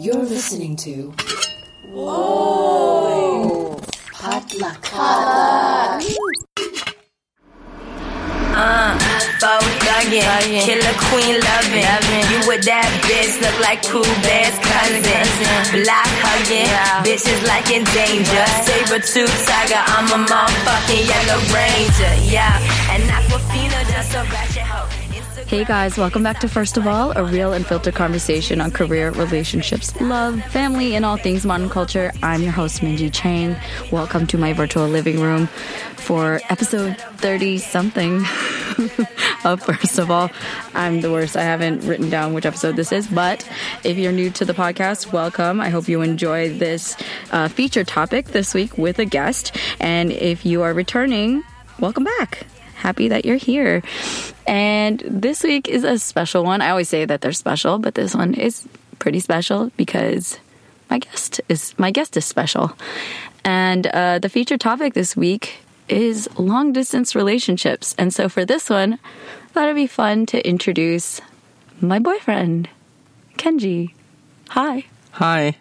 You're listening to. Whoa! Potluck. Potluck. Uh, thuggin', killer queen lovin'. You with that bitch look like cool bear's cousin. Block hugging, bitches like in danger. Saber tooth tiger, I'm a motherfucking yellow ranger. Yeah, and Awkwafina just a hoe. Hey guys, welcome back to First of All, a real and filtered conversation on career, relationships, love, family, and all things modern culture. I'm your host, Minji Chang. Welcome to my virtual living room for episode 30 something of First of All. I'm the worst. I haven't written down which episode this is, but if you're new to the podcast, welcome. I hope you enjoy this uh, feature topic this week with a guest. And if you are returning, welcome back happy that you're here. And this week is a special one. I always say that they're special, but this one is pretty special because my guest is my guest is special. And uh, the featured topic this week is long distance relationships. And so for this one, I thought it'd be fun to introduce my boyfriend, Kenji. Hi. Hi.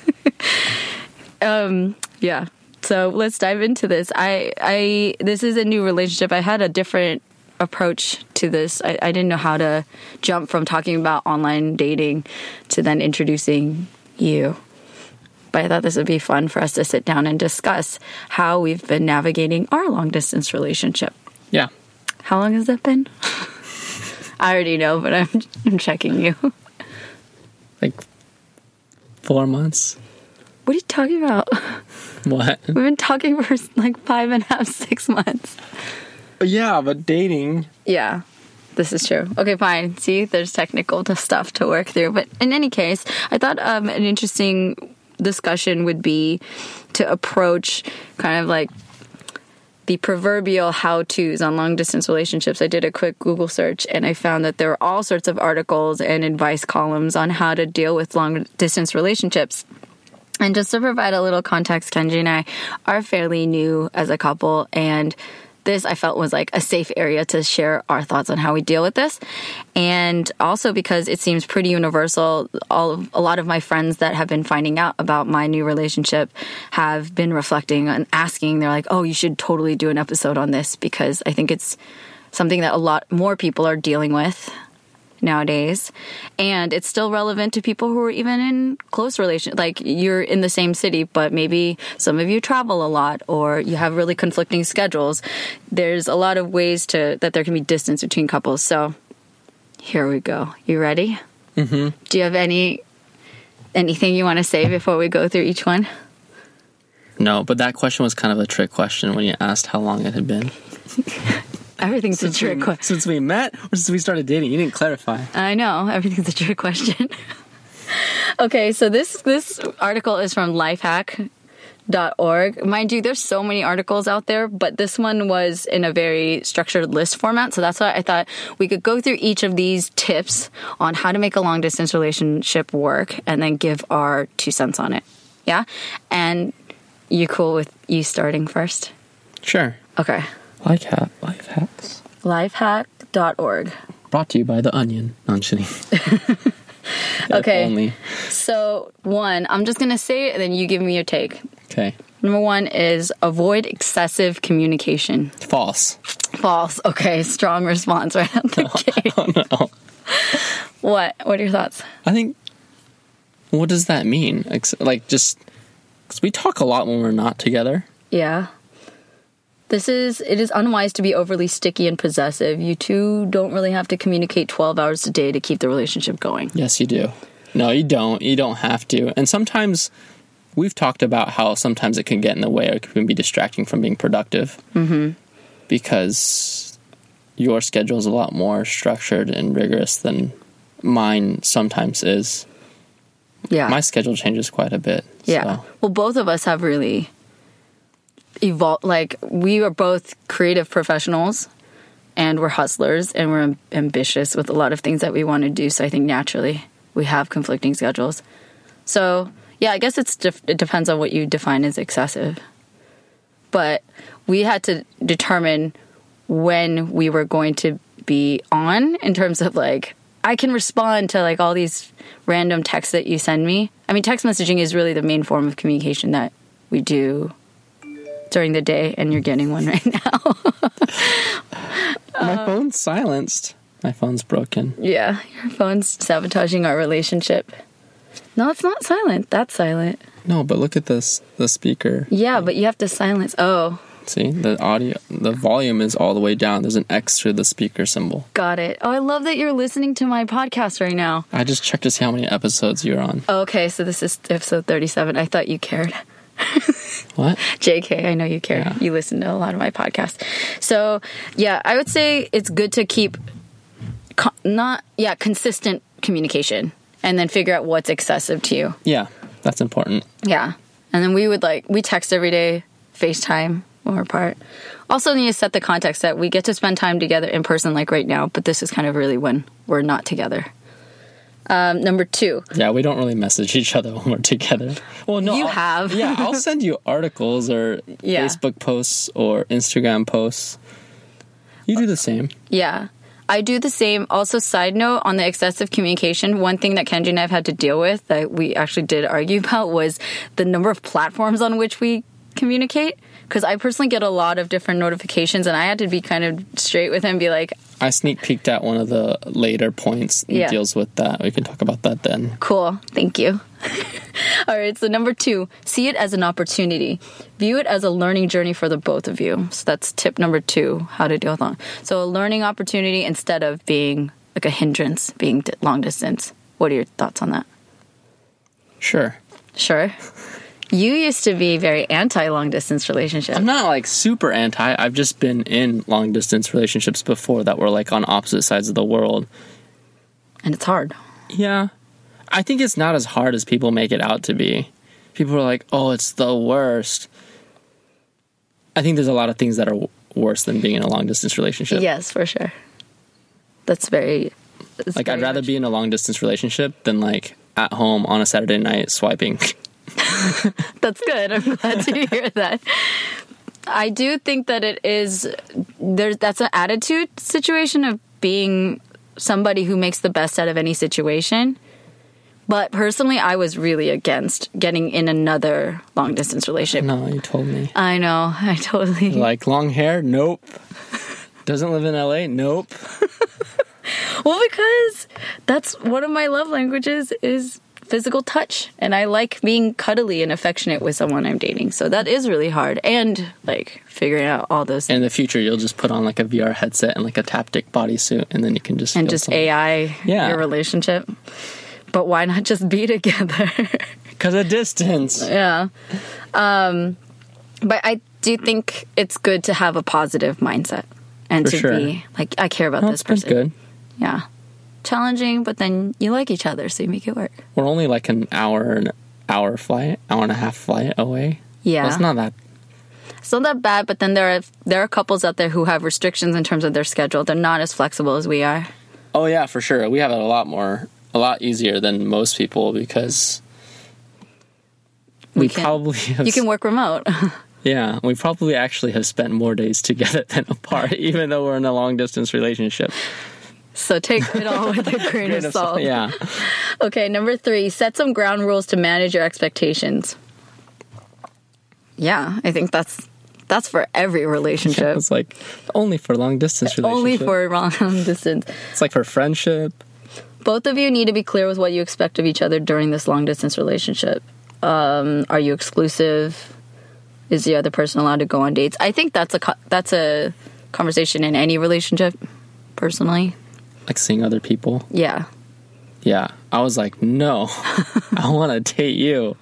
um, yeah. So let's dive into this. I, I, this is a new relationship. I had a different approach to this. I, I didn't know how to jump from talking about online dating to then introducing you. But I thought this would be fun for us to sit down and discuss how we've been navigating our long distance relationship. Yeah. How long has that been? I already know, but I'm, I'm checking you. Like four months. What are you talking about? What? We've been talking for like five and a half, six months. Yeah, but dating. Yeah, this is true. Okay, fine. See, there's technical stuff to work through. But in any case, I thought um, an interesting discussion would be to approach kind of like the proverbial how to's on long distance relationships. I did a quick Google search and I found that there are all sorts of articles and advice columns on how to deal with long distance relationships. And just to provide a little context, Kenji and I are fairly new as a couple, and this I felt was like a safe area to share our thoughts on how we deal with this. And also because it seems pretty universal, all of, a lot of my friends that have been finding out about my new relationship have been reflecting and asking. They're like, "Oh, you should totally do an episode on this because I think it's something that a lot more people are dealing with." Nowadays. And it's still relevant to people who are even in close relation like you're in the same city but maybe some of you travel a lot or you have really conflicting schedules. There's a lot of ways to that there can be distance between couples. So here we go. You ready? Mm-hmm. do you have any anything you want to say before we go through each one? No, but that question was kind of a trick question when you asked how long it had been. everything's a trick question Since we met or since we started dating, you didn't clarify. I know everything's a trick question. okay, so this this article is from lifehack.org. Mind you, there's so many articles out there, but this one was in a very structured list format, so that's why I thought we could go through each of these tips on how to make a long distance relationship work and then give our two cents on it. Yeah? And you cool with you starting first? Sure. Okay. Life hack. Life hacks. Lifehack.org. Brought to you by the Onion. No, I'm kidding. Okay. Only. So, one, I'm just going to say it and then you give me your take. Okay. Number one is avoid excessive communication. False. False. Okay, strong response right out the gate. Oh no. What? What are your thoughts? I think. What does that mean? Like just because we talk a lot when we're not together. Yeah. This is, it is unwise to be overly sticky and possessive. You two don't really have to communicate 12 hours a day to keep the relationship going. Yes, you do. No, you don't. You don't have to. And sometimes we've talked about how sometimes it can get in the way or it can be distracting from being productive. Mm-hmm. Because your schedule is a lot more structured and rigorous than mine sometimes is. Yeah. My schedule changes quite a bit. Yeah. so- Well, both of us have really evolved. Like, we are both creative professionals and we're hustlers and we're ambitious with a lot of things that we want to do. So I think naturally we have conflicting schedules. So, yeah, I guess it's def- it depends on what you define as excessive. But we had to determine when we were going to be on in terms of like I can respond to like all these random texts that you send me. I mean, text messaging is really the main form of communication that we do during the day, and you're getting one right now. My phone's silenced. My phone's broken. yeah, your phone's sabotaging our relationship. No, it's not silent. That's silent. No, but look at this. The speaker. Yeah, but you have to silence. Oh, See, the audio, the volume is all the way down. There's an X to the speaker symbol. got it. Oh, I love that you're listening to my podcast right now. I just checked to see how many episodes you're on. Okay, so this is episode 37. I thought you cared. What? JK, I know you care. Yeah. You listen to a lot of my podcasts. So, yeah, I would say it's good to keep co- not yeah, consistent communication and then figure out what's excessive to you. Yeah, that's important. Yeah. And then we would like we text every day, FaceTime when we're apart. Also need to set the context that we get to spend time together in person like right now, but this is kind of really when we're not together. Um, number two, Yeah, we don't really message each other when we're together. Well, no, You I'll- have. yeah, I'll send you articles or Yeah. Facebook posts or Instagram posts. You do the same. Yeah. I do the same. Also, side note on the excessive communication, one thing that Kenji and I have had to deal with that we actually did argue about was the number of platforms on which we communicate. Because I personally get a lot of different notifications, and I had to be kind of straight with him, and be like, I sneak peeked at one of the later points that Yeah. deals with that. We can talk about that then. Cool. Thank you. All right. So, number two, see it as an opportunity. View it as a learning journey for the both of you. So, that's tip number two how to deal with long. So, a learning opportunity instead of being like a hindrance, being long distance. What are your thoughts on that? Sure. Sure. You used to be very anti long distance relationship. I'm not like super anti. I've just been in long distance relationships before that were like on opposite sides of the world. And it's hard. Yeah. I think it's not as hard as people make it out to be. People are like, oh, it's the worst. I think there's a lot of things that are worse than being in a long distance relationship. Yes, for sure. That's very. that's Like, I'd rather much- be in a long distance relationship than like at home on a Saturday night swiping. That's good. I'm glad to hear that. I do think that it is there's that's an attitude situation of being somebody who makes the best out of any situation. But personally, I was really against getting in another long distance relationship. no, you told me. I know. I totally. Like, long hair? Nope. Doesn't live in LA? Nope. Well, because that's one of my love languages is physical touch, and I like being cuddly and affectionate with someone I'm dating. So that is really hard, and like figuring out all those In the future, you'll just put on like a VR headset and like a Taptic bodysuit, and then you can just and just something. AI Yeah. your relationship. But why not just be together? Because of distance. yeah. Um, but I do think it's good to have a positive mindset and For to sure. be like, I care about this person. good. Yeah. Challenging, but then you like each other, so you make it work. We're only like an hour and hour flight, hour and a half flight away. Yeah. Well, it's not that. It's not that bad, but then there are there are couples out there who have restrictions in terms of their schedule. They're not as flexible as we are. Oh yeah, for sure. We have it a lot more, a lot easier than most people because we, We can- probably have. You can work remote. yeah, we probably actually have spent more days together than apart, even though we're in a long distance relationship. So take it all with a grain of salt. Yeah. Okay, number three, set some ground rules to manage your expectations. Yeah, I think that's that's for every relationship. It's like only for long distance. Only for long distance. It's like for friendship. Both of you need to be clear with what you expect of each other during this long distance relationship. Um, are you exclusive? Is the other person allowed to go on dates? I think that's a that's a conversation in any relationship. Personally, Like seeing other people. yeah. Yeah. I was like, no, I want to date you.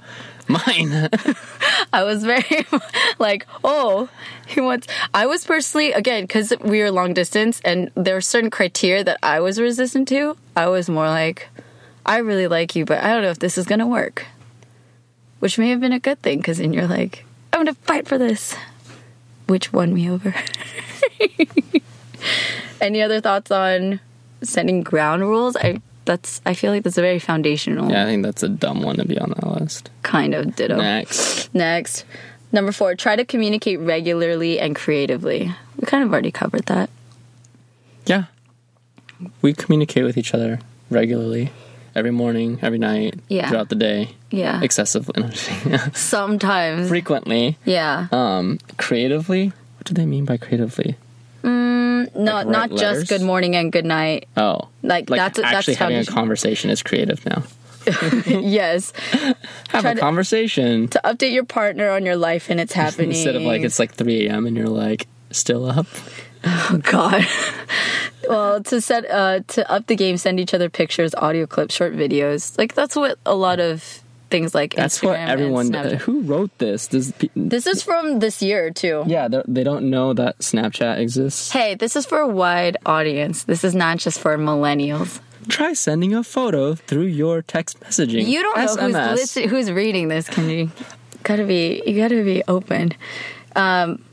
Mine. I was very like, oh, he wants. I was personally again because we were long distance, and there were certain criteria that I was resistant to. I was more like, I really like you, but I don't know if this is gonna work. Which may have been a good thing because then you're like, I'm gonna fight for this, which won me over. Any other thoughts on setting ground rules? I that's I feel like that's a very foundational yeah, I think that's a dumb one to be on that list. kind of ditto. Next. Next. Number four, try to communicate regularly and creatively. We kind of already covered that. Yeah. We communicate with each other regularly, every morning, every night, Yeah. throughout the day, Yeah. excessively, Sometimes. frequently, yeah. um, creatively. What do they mean by creatively? No, like not write just good morning and good night. Oh, Like, that's- that's actually having a conversation is creative now. yes. Have Try a to- conversation To update your partner on your life and it's happening. instead of like it's like 3 a.m. and you're like still up. Oh God. well, to set uh to up the game, send each other pictures, audio clips, short videos. Like that's what a lot of things like That's Instagram what everyone. Who wrote this? Does This is from this year too. yeah, they're- don't know that Snapchat exists. Hey, this is for a wide audience. This is not just for millennials. Try sending a photo through your text messaging. You don't know who's listen, who's reading this, can you? Gotta be you gotta be open. Um,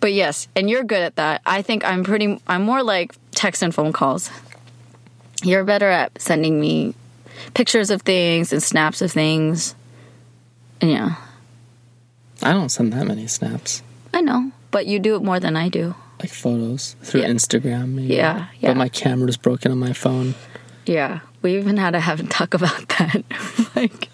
but yes, and you're good at that. I think I'm pretty. I'm more like text and phone calls. You're better at sending me pictures of things and snaps of things. And yeah, I don't send that many snaps. I know, but you do it more than I do. Like photos through Yeah. Instagram. Maybe. Yeah, yeah. But my camera's broken on my phone. Yeah, we even had to have a talk about that. like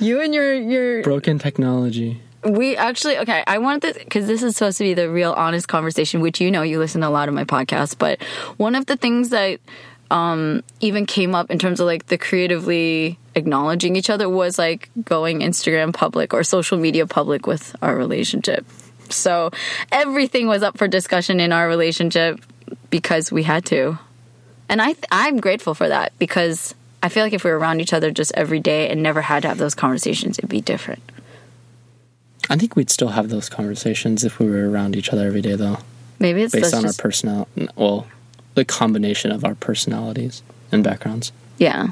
you and your your Broken technology. We actually okay. I wanted this because this is supposed to be the real, honest conversation. Which you know, you listen to a lot of my podcasts. But one of the things that um, even came up in terms of like the creatively acknowledging each other was like going Instagram public or social media public with our relationship. So everything was up for discussion in our relationship because we had to, and I I'm grateful for that because I feel like if we were around each other just every day and never had to have those conversations, it'd be different. I think we'd still have those conversations if we were around each other every day, though, Maybe it's based on just, our personal. Well, the combination of our personalities and backgrounds. Yeah.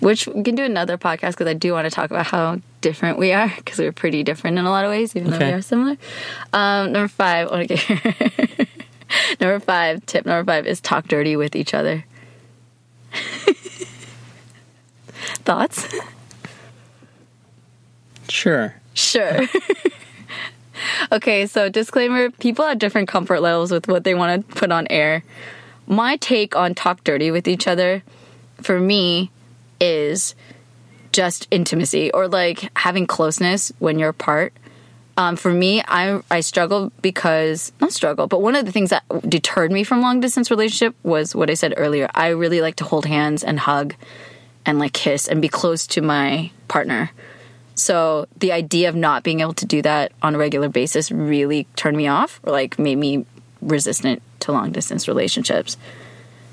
Which we can do another podcast because I do want to talk about how different we are because we're pretty different in a lot of ways, even though we are similar. Um, number five, okay. number five, tip number five is talk dirty with each other. Thoughts? Sure. Sure. okay, so disclaimer people have different comfort levels with what they want to put on air. My take on talk dirty with each other, for me, is just intimacy or like having closeness when you're apart. Um, for me, I I struggle because not struggle, but one of the things that deterred me from long distance relationship was what I said earlier. I really like to hold hands and hug, and like kiss and be close to my partner. So the idea of not being able to do that on a regular basis really turned me off or like made me resistant to long distance relationships.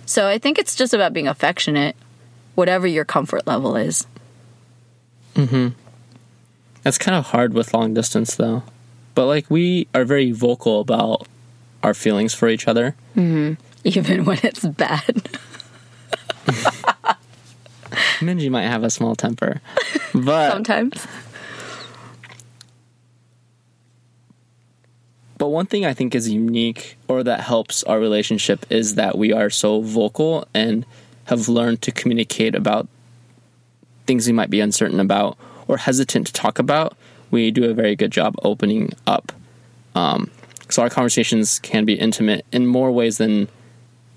So I think it's just about being affectionate, whatever your comfort level is. Mm-hmm. That's kind of hard with long distance, though. But like, we are very vocal about our feelings for each other. Even when it's bad. Minji might have a small temper, but Sometimes. But one thing I think is unique or that helps our relationship is that we are so vocal and have learned to communicate about things we might be uncertain about or hesitant to talk about. We do a very good job opening up. Um, so our conversations can be intimate in more ways than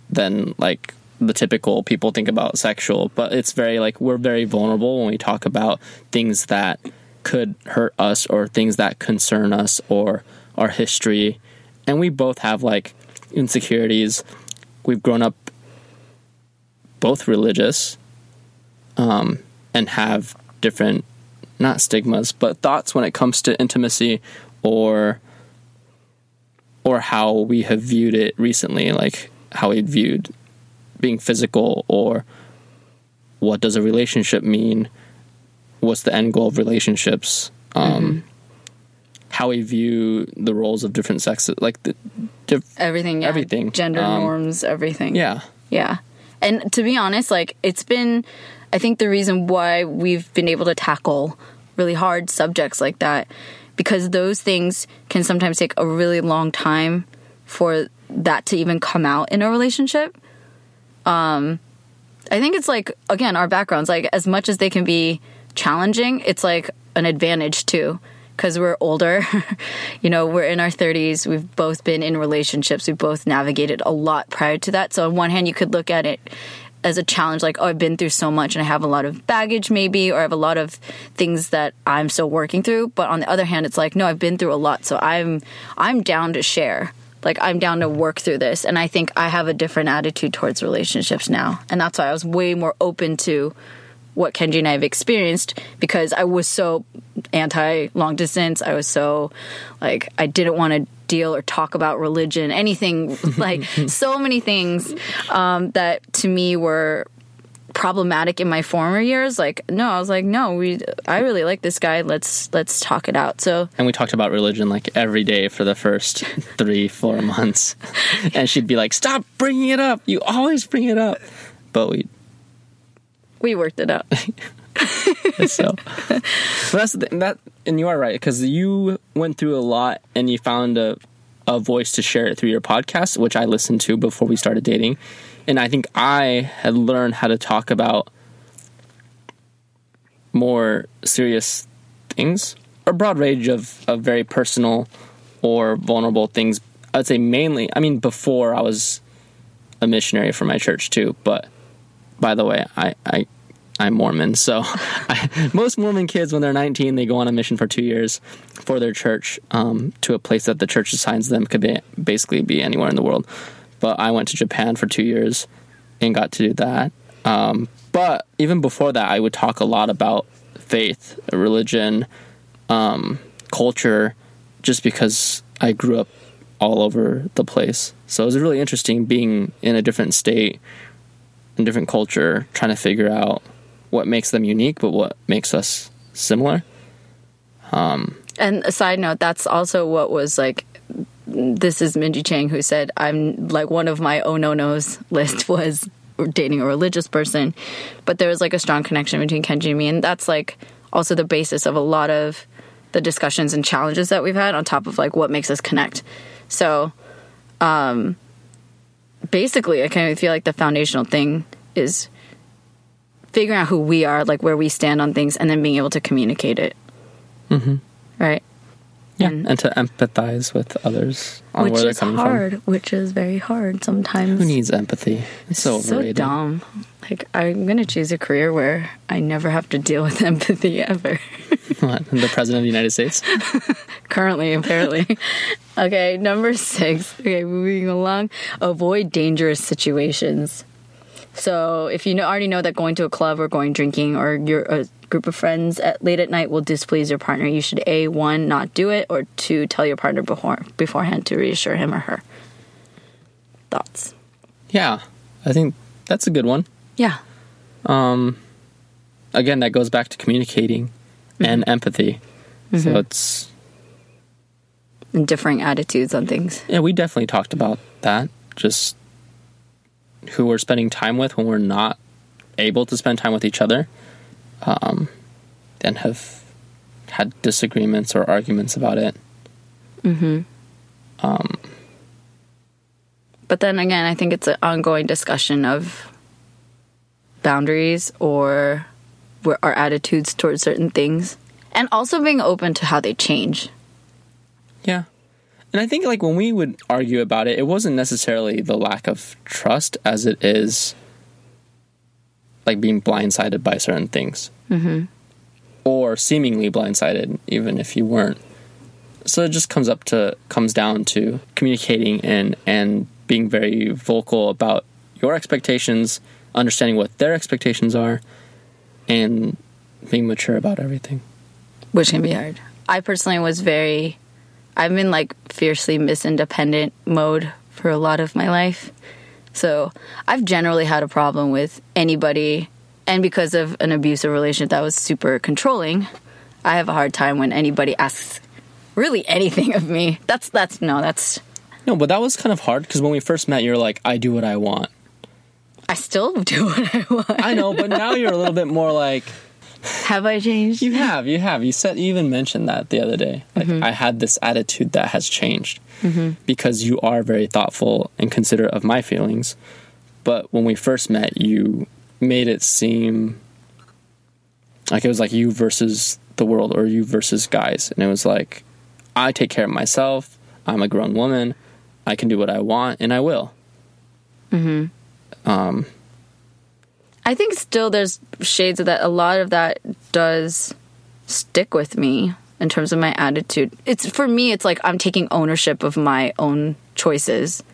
than like the typical people think about sexual, but it's very like we're very vulnerable when we talk about things that could hurt us or things that concern us or our history. And we both have like insecurities. We've grown up both religious um, and have different, not stigmas, but thoughts when it comes to intimacy or or how we have viewed it recently, like how we viewed being physical or what does a relationship mean? What's the end goal of relationships? Um, How we view the roles of different sexes, like the, diff- Everything. Yeah. Everything. Gender Um, norms, everything. yeah, Yeah. And to be honest, like it's been I think the reason why we've been able to tackle really hard subjects like that because those things can sometimes take a really long time for that to even come out in a relationship. Um I think it's like again our backgrounds like as much as they can be challenging, it's like an advantage too because we're older. you know, we're in our 30s. We've both been in relationships. We've both navigated a lot prior to that. So, on one hand, you could look at it as a challenge like oh i've been through so much and i have a lot of baggage maybe or i have a lot of things that i'm still working through but on the other hand it's like no i've been through a lot so i'm i'm down to share like i'm down to work through this and i think i have a different attitude towards relationships now. And that's why i was way more open to what kenji and i have experienced because i was so anti long distance. I was so like i didn't want to deal or talk about religion anything like so many things um, that to me were problematic in my former years like no i was like no we i really like this guy let's let's talk it out so And we talked about religion like every day for the first three, four months. And she'd be like, stop bringing it up. You always bring it up. But we, we worked it out so. that's the, that, and you are right, because you went through a lot and you found a, a voice to share it through your podcast, which I listened to before we started dating. And I think I had learned how to talk about more serious things, a broad range of, of very personal or vulnerable things. I'd say mainly, I mean, before I was a missionary for my church too, but by the way, I, I I'm Mormon, so I, most Mormon kids, when they're 19, they go on a mission for two years for their church um, to a place that the church assigns them. Could be basically be anywhere in the world. But I went to Japan for two years and got to do that. Um, but even before that, I would talk a lot about faith, religion, um, culture, just because I grew up all over the place. So it was really interesting being in a different state, in different culture, trying to figure out what makes them unique, but what makes us similar. Um, And a side note, that's also what was like. This is Minji Chang who said, "I'm like one of my oh no nos list was dating a religious person," but there was like a strong connection between Kenji and me, and that's like also the basis of a lot of the discussions and challenges that we've had on top of like what makes us connect. So, um, basically, I kind of feel like the foundational thing is figuring out who we are, like where we stand on things, and then being able to communicate it. Mm-hmm. Right. Yeah, And- and to empathize with others on which where they're is coming hard. from. Which is very hard sometimes. Who needs empathy? It's so so dumb. Like I'm gonna choose a career where I never have to deal with empathy ever. What, the president of the United States? Currently, apparently. okay, number six. Okay, moving along. Avoid dangerous situations. So, if you know, already know that going to a club or going drinking or you're a group of friends at late at night will displease your partner, you should a one not do it or two tell your partner before beforehand to reassure him or her. Thoughts? Yeah, I think that's a good one. Yeah. Um, Again, that goes back to communicating and Mm-hmm. empathy. So it's And differing attitudes on things. yeah, we definitely talked about that. Just who we're spending time with when we're not able to spend time with each other, um, and have had disagreements or arguments about it. Mm-hmm. Um, But then again, I think it's an ongoing discussion of boundaries or our attitudes towards certain things, and also being open to how they change. Yeah. And I think like when we would argue about it, it wasn't necessarily the lack of trust as it is like being blindsided by certain things. Mm-hmm. Or seemingly blindsided, even if you weren't. So it just comes up to comes down to communicating and and being very vocal about your expectations, understanding what their expectations are, and being mature about everything. which can be hard. I personally was very, I've been like fiercely misindependent mode for a lot of my life. So I've generally had a problem with anybody, and because of an abusive relationship that was super controlling, I have a hard time when anybody asks really anything of me. That's, that's, no, that's, No, but that was kind of hard because when we first met, you're like, I do what I want. I still do what I want. I know, but now you're a little bit more like, Have I changed? You have, you have. You said you even mentioned that the other day. Like mm-hmm. I had this attitude that has changed mm-hmm. because you are very thoughtful and considerate of my feelings. But when we first met, you made it seem like it was like you versus the world or you versus guys, and it was like I take care of myself. I'm a grown woman. I can do what I want, and I will. Mm-hmm. Um, I think still there's shades of that. A lot of that does stick with me in terms of my attitude. It's for me, it's like I'm taking ownership of my own choices.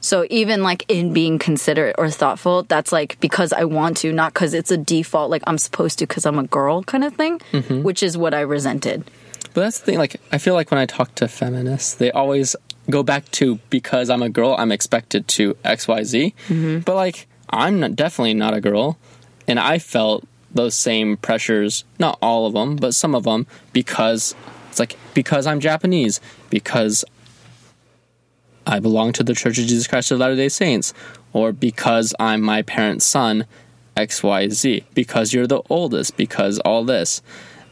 So even like in being considerate or thoughtful, that's like because I want to, not because it's a default, like I'm supposed to because I'm a girl kind of thing, mm-hmm. which is what I resented. But that's the thing. Like, I feel like when I talk to feminists, they always go back to because I'm a girl, I'm expected to X, Y, Z. Mm-hmm. But like, I'm not, definitely not a girl, and I felt those same pressures. Not all of them, but some of them, because it's like because I'm Japanese, because I belong to the Church of Jesus Christ of Latter Day Saints, or because I'm my parents' son, X, Y, Z, because you're the oldest, because all this.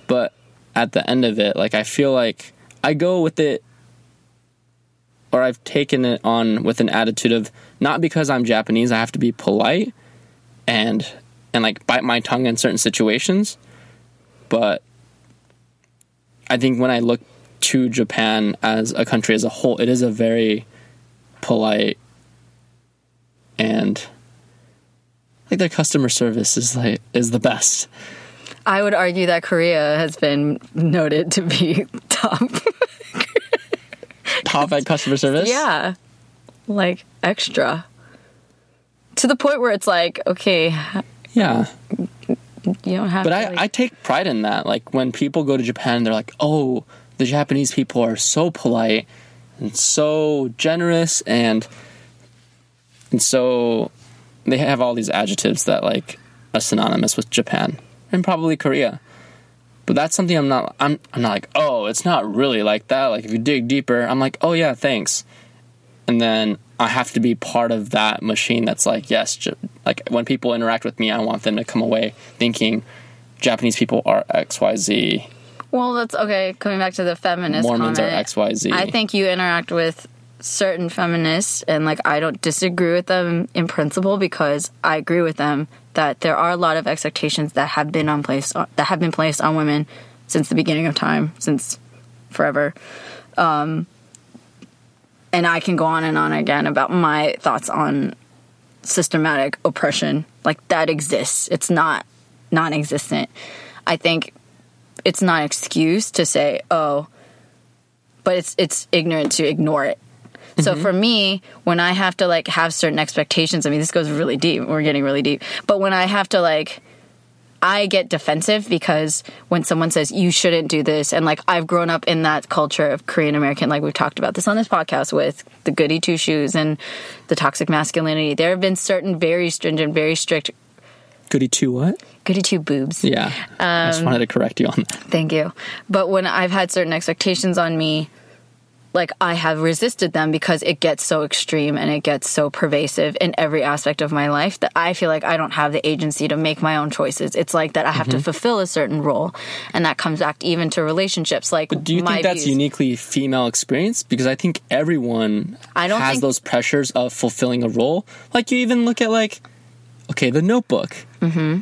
But at the end of it, like I feel like I go with it or I've taken it on with an attitude of not because I'm Japanese, I have to be polite and and like bite my tongue in certain situations. But I think when I look to Japan as a country as a whole, it is a very polite and like their customer service is like is the best. I would argue that Korea has been noted to be top. Top at customer service. yeah. Like extra. To the point where it's like, okay, Yeah. you don't have But to. I, like- I take pride in that. Like when people go to Japan, they're like, oh, the Japanese people are so polite and so generous and and so they have all these adjectives that like are synonymous with Japan and probably Korea. But that's something I'm not I'm I'm not like, oh, it's not really like that. Like if you dig deeper, I'm like, oh yeah, thanks. And then I have to be part of that machine that's like, yes, ju- like when people interact with me, I want them to come away thinking Japanese people are XYZ, Well, that's okay. Coming back to the feminist Mormons are comment, XYZ. I think you interact with certain feminists, and like I don't disagree with them in principle because I agree with them that there are a lot of expectations that have been on place that have been placed on women since the beginning of time, since forever. Um, and I can go on and on again about my thoughts on systematic oppression. Like that exists. It's not non-existent. I think it's not an excuse to say, "Oh," but it's it's ignorant to ignore it. So mm-hmm. for me, when I have to like have certain expectations, I mean, this goes really deep. We're getting really deep. But when I have to like I get defensive because when someone says you shouldn't do this, and like I've grown up in that culture of Korean American, like we've talked about this on this podcast with the goody two shoes and the toxic masculinity. There have been certain very stringent, very strict Goody two what? goody two boobs. Yeah. I Um, just wanted to correct you on that. Thank you. But when I've had certain expectations on me, like I have resisted them because it gets so extreme and it gets so pervasive in every aspect of my life that I feel like I don't have the agency to make my own choices. It's like that I have to fulfill a certain role, and that comes back even to relationships. Like, Do you think that's views. uniquely female experience? Because I think everyone I don't has those pressures of fulfilling a role. Like you even look at like, okay, the Notebook. Mm-hmm.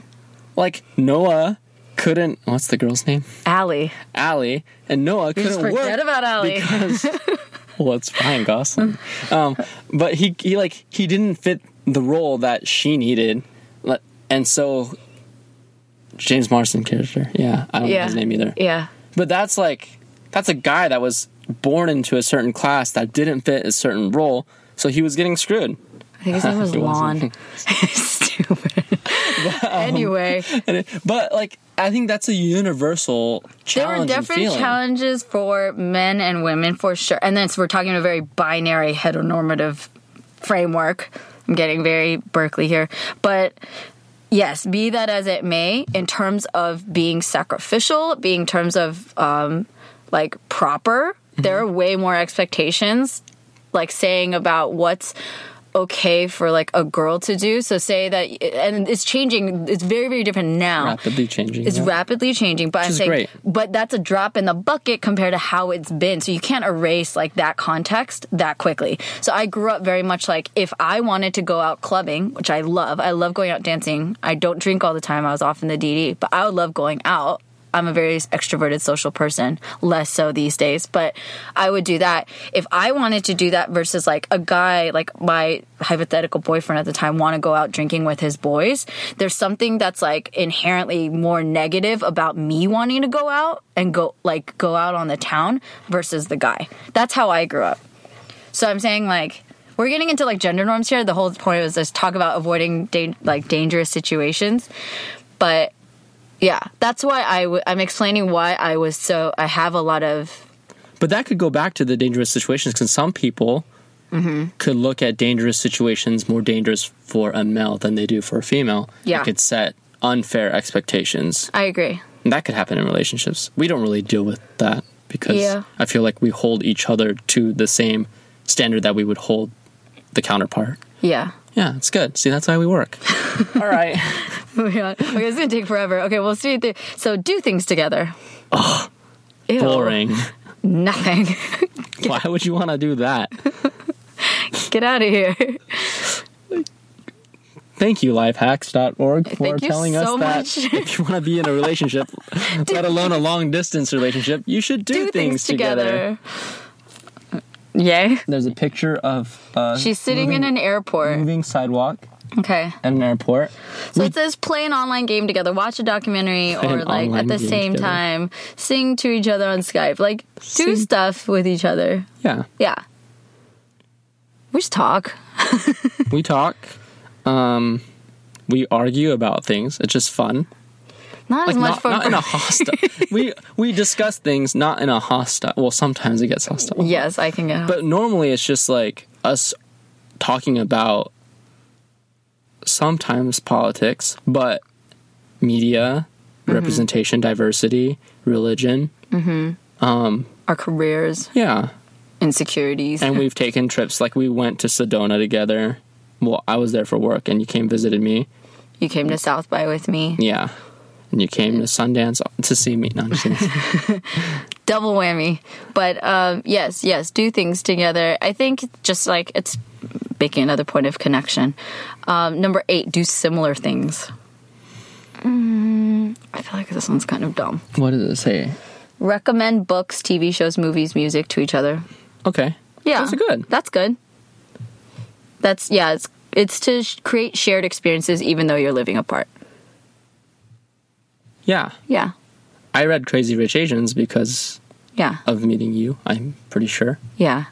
Like Noah couldn't. What's the girl's name? Allie? Allie and Noah Just couldn't forget work about Allie. because well, it's fine, Gosling. Um, but he he like he didn't fit the role that she needed, and so James Marsden character. Yeah, I don't know his name either. Yeah, But that's like that's a guy that was born into a certain class that didn't fit a certain role, so he was getting screwed. I think his name was He wasn't. Lon. Stupid. anyway, And it- but like I think that's a universal there were challenge. different challenges for men and women for sure and then so we're talking a very binary heteronormative framework i'm getting very berkeley here but yes be that as it may in terms of being sacrificial being terms of um like proper there are way more expectations like saying about what's okay for like a girl to do so say that and it's changing it's very very different now rapidly changing. it's yeah. rapidly changing, but I'm saying, great. but that's a drop in the bucket compared to how it's been. So you can't erase like that context that quickly. So I grew up very much like if I wanted to go out clubbing, which I love, I love going out dancing. I don't drink all the time. I was off in the DD, but I would love going out I'm a very extroverted social person, less so these days, but I would do that. If I wanted to do that versus like a guy, like my hypothetical boyfriend at the time, want to go out drinking with his boys, there's something that's like inherently more negative about me wanting to go out and go, like, go out on the town versus the guy. That's how I grew up. So I'm saying like we're getting into like gender norms here. The whole point was just talk about avoiding da- like dangerous situations, but yeah, that's why I w- I'm explaining why I was so I have a lot of But that could go back to the dangerous situations because some people Mm-hmm. could look at dangerous situations more dangerous for a male than they do for a female. Yeah. It could set unfair expectations. I agree. And that could happen in relationships. We don't really deal with that because Yeah. I feel like we hold each other to the same standard that we would hold the counterpart. Yeah. Yeah, it's good. See, that's why we work. All right. Moving on. Okay, it's gonna take forever. Okay, we'll see. Th- so do things together. Oh, Boring. Nothing. Why would you want to do that? Get out of here. Thank you, lifehacks.org, for Thank you telling us that much. if you want to be in a relationship, let alone a long distance relationship, you should do, Do things, together. Yay. There's a picture of uh, She's sitting moving, in an airport. moving sidewalk Okay. at an airport. So it says play an online game together, watch a documentary, or like at the same together. time sing to each other on Skype. Like do stuff with each other. Yeah, Yeah. We just talk. we talk. Um, we argue about things. It's just fun. Not Like as much not, fun. not in a hostile. we we discuss things not in a hostile. Well, sometimes it gets hostile. yes, I can get. But normally it's just like us talking about sometimes politics, but media, Mm-hmm. representation, diversity, religion. our careers, Yeah. insecurities. And we've taken trips like we went to Sedona together. Well, I was there for work and you came visited me. you came to South by with me. Yeah. And you came to Sundance to see me. No, I'm just kidding. Double whammy. But um, yes, yes, do things together. I think just like it's making another point of connection. Um, number eight, do similar things. Mm, I feel like this one's kind of dumb. what does it say? Recommend books, TV shows, movies, music to each other. Okay. Yeah, Those are good. That's good. That's yeah. It's it's to sh- create shared experiences, even though you're living apart. Yeah. Yeah, I read Crazy Rich Asians because yeah, of meeting you, I'm pretty sure. yeah.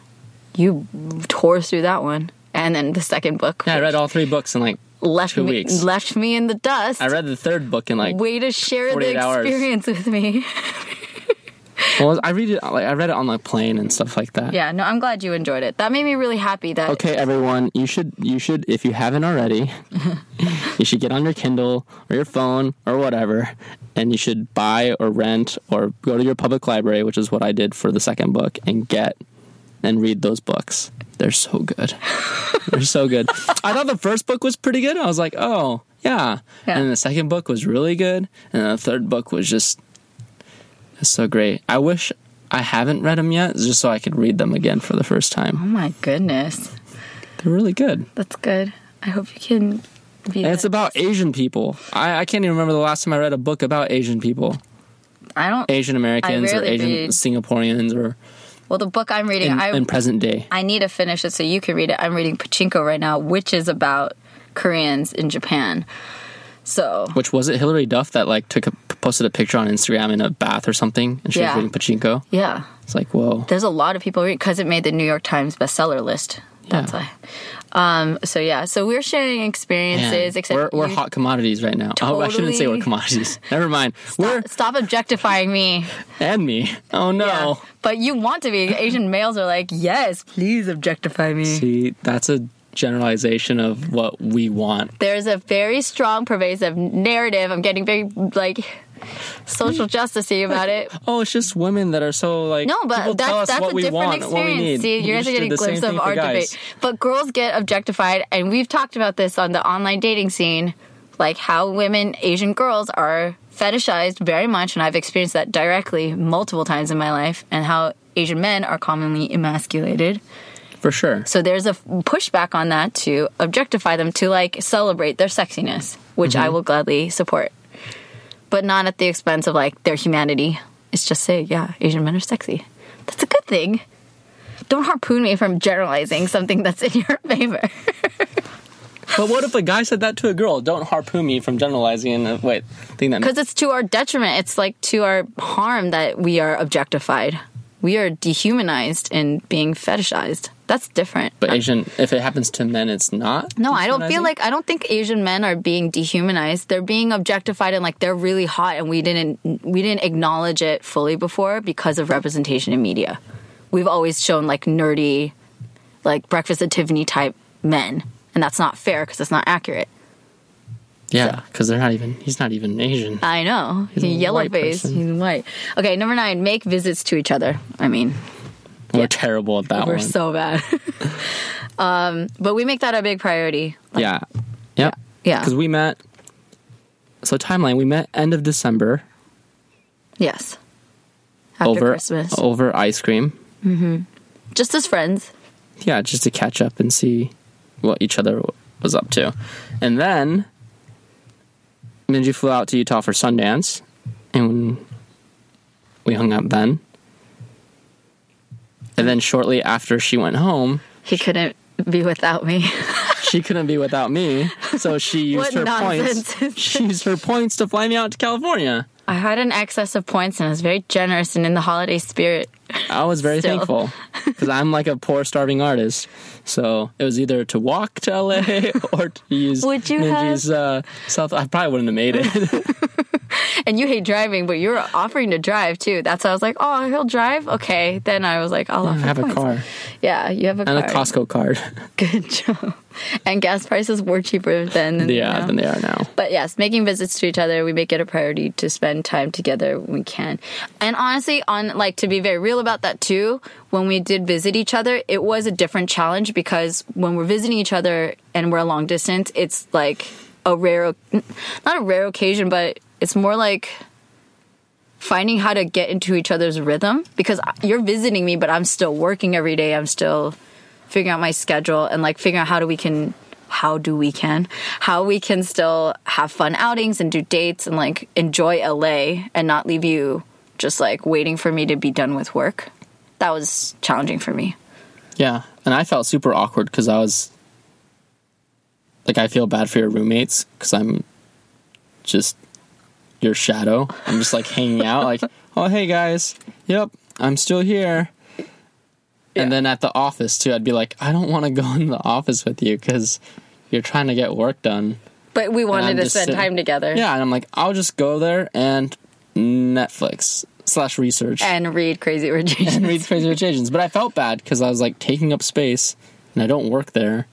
You tore through that one, and then the second book. Yeah, I read all three books in like left two me weeks. left me in the dust. I read the third book in like. Way to share the 48 hours. experience with me. Well, I read it like I read it on the plane and stuff like that. yeah, no, I'm glad you enjoyed it. That made me really happy. That Okay, everyone, you should you should if you haven't already, you should get on your Kindle or your phone or whatever, and you should buy or rent or go to your public library, which is what I did for the second book, and get and read those books. They're so good. They're so good. I thought the first book was pretty good. I was like, oh yeah, Yeah. and the second book was really good, and the third book was just it's so great. I wish I haven't read them yet, just so I could read them again for the first time. oh my goodness, They're really good. that's good. I hope you can. Be And it's about Asian people. I, I can't even remember the last time I read a book about Asian people, I don't. Asian Americans or rarely Asian read. Singaporeans or Well, the book I'm reading, in, I in present day. I need to finish it so you can read it. I'm reading Pachinko right now, which is about Koreans in Japan. So Which was it Hillary Duff that like took a posted a picture on Instagram in a bath or something, and she Yeah. was reading Pachinko. yeah, It's like whoa. there's a lot of people reading because it made the New York Times bestseller list. That's Yeah. why. Um, so yeah, so we're sharing Man, experiences. except we're we're hot commodities right now. Oh, I shouldn't say we're commodities. Never mind. We're Stop objectifying me. and me. Oh no. Yeah. But you want to be. Asian males are like, yes, please objectify me. See, that's a generalization of what we want. There's a very strong, pervasive narrative. I'm getting very like social justicey about it. Oh, it's just women that are so like. No, but that's us that's what a different want, experience. See, you guys are getting a glimpse of our guys. debate. But girls get objectified, and we've talked about this on the online dating scene, like how women, Asian girls, are fetishized very much, and I've experienced that directly multiple times in my life, and how Asian men are commonly emasculated. For sure. So there's a pushback on that to objectify them, to like celebrate their sexiness, which Mm-hmm. I will gladly support. But not at the expense of like their humanity. It's just say, yeah, Asian men are sexy. That's a good thing. Don't harpoon me from generalizing something that's in your favor. But what if a guy said that to a girl? Don't harpoon me from generalizing and wait, think that Because it's to our detriment. It's like to our harm that we are objectified. We are dehumanized and being fetishized. That's different. But Asian, if it happens to men, it's not. No, I don't feel like I don't think Asian men are being dehumanized. They're being objectified and like they're really hot and we didn't we didn't acknowledge it fully before because of representation in media. We've always shown like nerdy like breakfast at Tiffany type men, and that's not fair because it's not accurate. Yeah, because they're not even. He's not even Asian. I know. He's a yellow face. person. He's white. Okay, number 9, make visits to each other. I mean, We're terrible at that we're one. so bad. um, but we make that a big priority. Like, yeah, yep. Yeah. Because we met. So timeline, we met end of December Yes. After over Christmas. over ice cream. Mm-hmm. Just as friends. Yeah, just to catch up and see what each other was up to, and then Minji flew out to Utah for Sundance, and we hung out then. And then shortly after she went home, He couldn't be without me. she couldn't be without me, so she used her points. She used her points to fly me out to California. I had an excess of points and I was very generous and in the holiday spirit. I was very Still. thankful because I'm like a poor, starving artist. So it was either to walk to LA or to use Would you Minji's uh, South. I probably wouldn't have made it. And you hate driving, but you were offering to drive too. That's why I was like, oh, he'll drive? Okay. Then I was like, I'll I offer have a car Yeah, you have a car and a. Costco card. Good job. And gas prices were cheaper then. yeah, now. than they are now. But yes, making visits to each other, we make it a priority to spend time together when we can. And honestly, on like to be very real about that too, when we did visit each other, it was a different challenge because when we're visiting each other and we're a long distance, it's like a rare not a rare occasion, but it's more like finding how to get into each other's rhythm because you're visiting me but I'm still working every day. I'm still figuring out my schedule and like figuring out how do we can how do we can how we can still have fun outings and do dates and like enjoy LA and not leave you just like waiting for me to be done with work. That was challenging for me. Yeah, and I felt super awkward because I was like, I feel bad for your roommates because I'm just your shadow. I'm just like hanging out, like, oh hey guys, yep, I'm still here. And then at the office too, I'd be like, I don't want to go in the office with you because you're trying to get work done. But we wanted to spend sitting- time together Yeah, and I'm like, I'll just go there and Netflix slash research and read Crazy Rich and read Crazy Rich Asians. But I felt bad because I was like taking up space and I don't work there.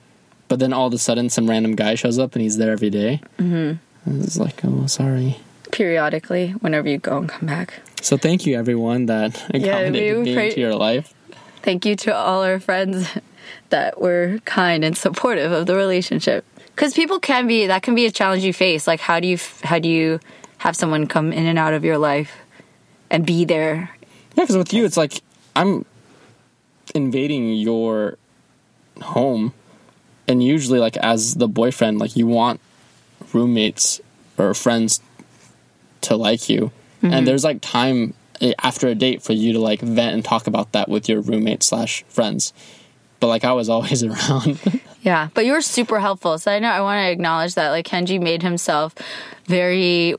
But then all of a sudden, some random guy shows up and he's there every day. Mm-hmm. I was like, oh, sorry. periodically whenever you go and come back. So thank you, everyone that accommodated we me pray- into your life. Thank you to all our friends that were kind and supportive of the relationship. Because people can be that can be a challenge you face. Like how do you how do you have someone come in and out of your life and be there? Yeah, because with you, it's like I'm invading your home, and usually, like as the boyfriend, like you want roommates or friends to like you, and mm-hmm. there's like time after a date for you to like vent and talk about that with your roommate slash friends. But like I was always around. Yeah, but you were super helpful. So I know I want to acknowledge that. Like Kenji made himself very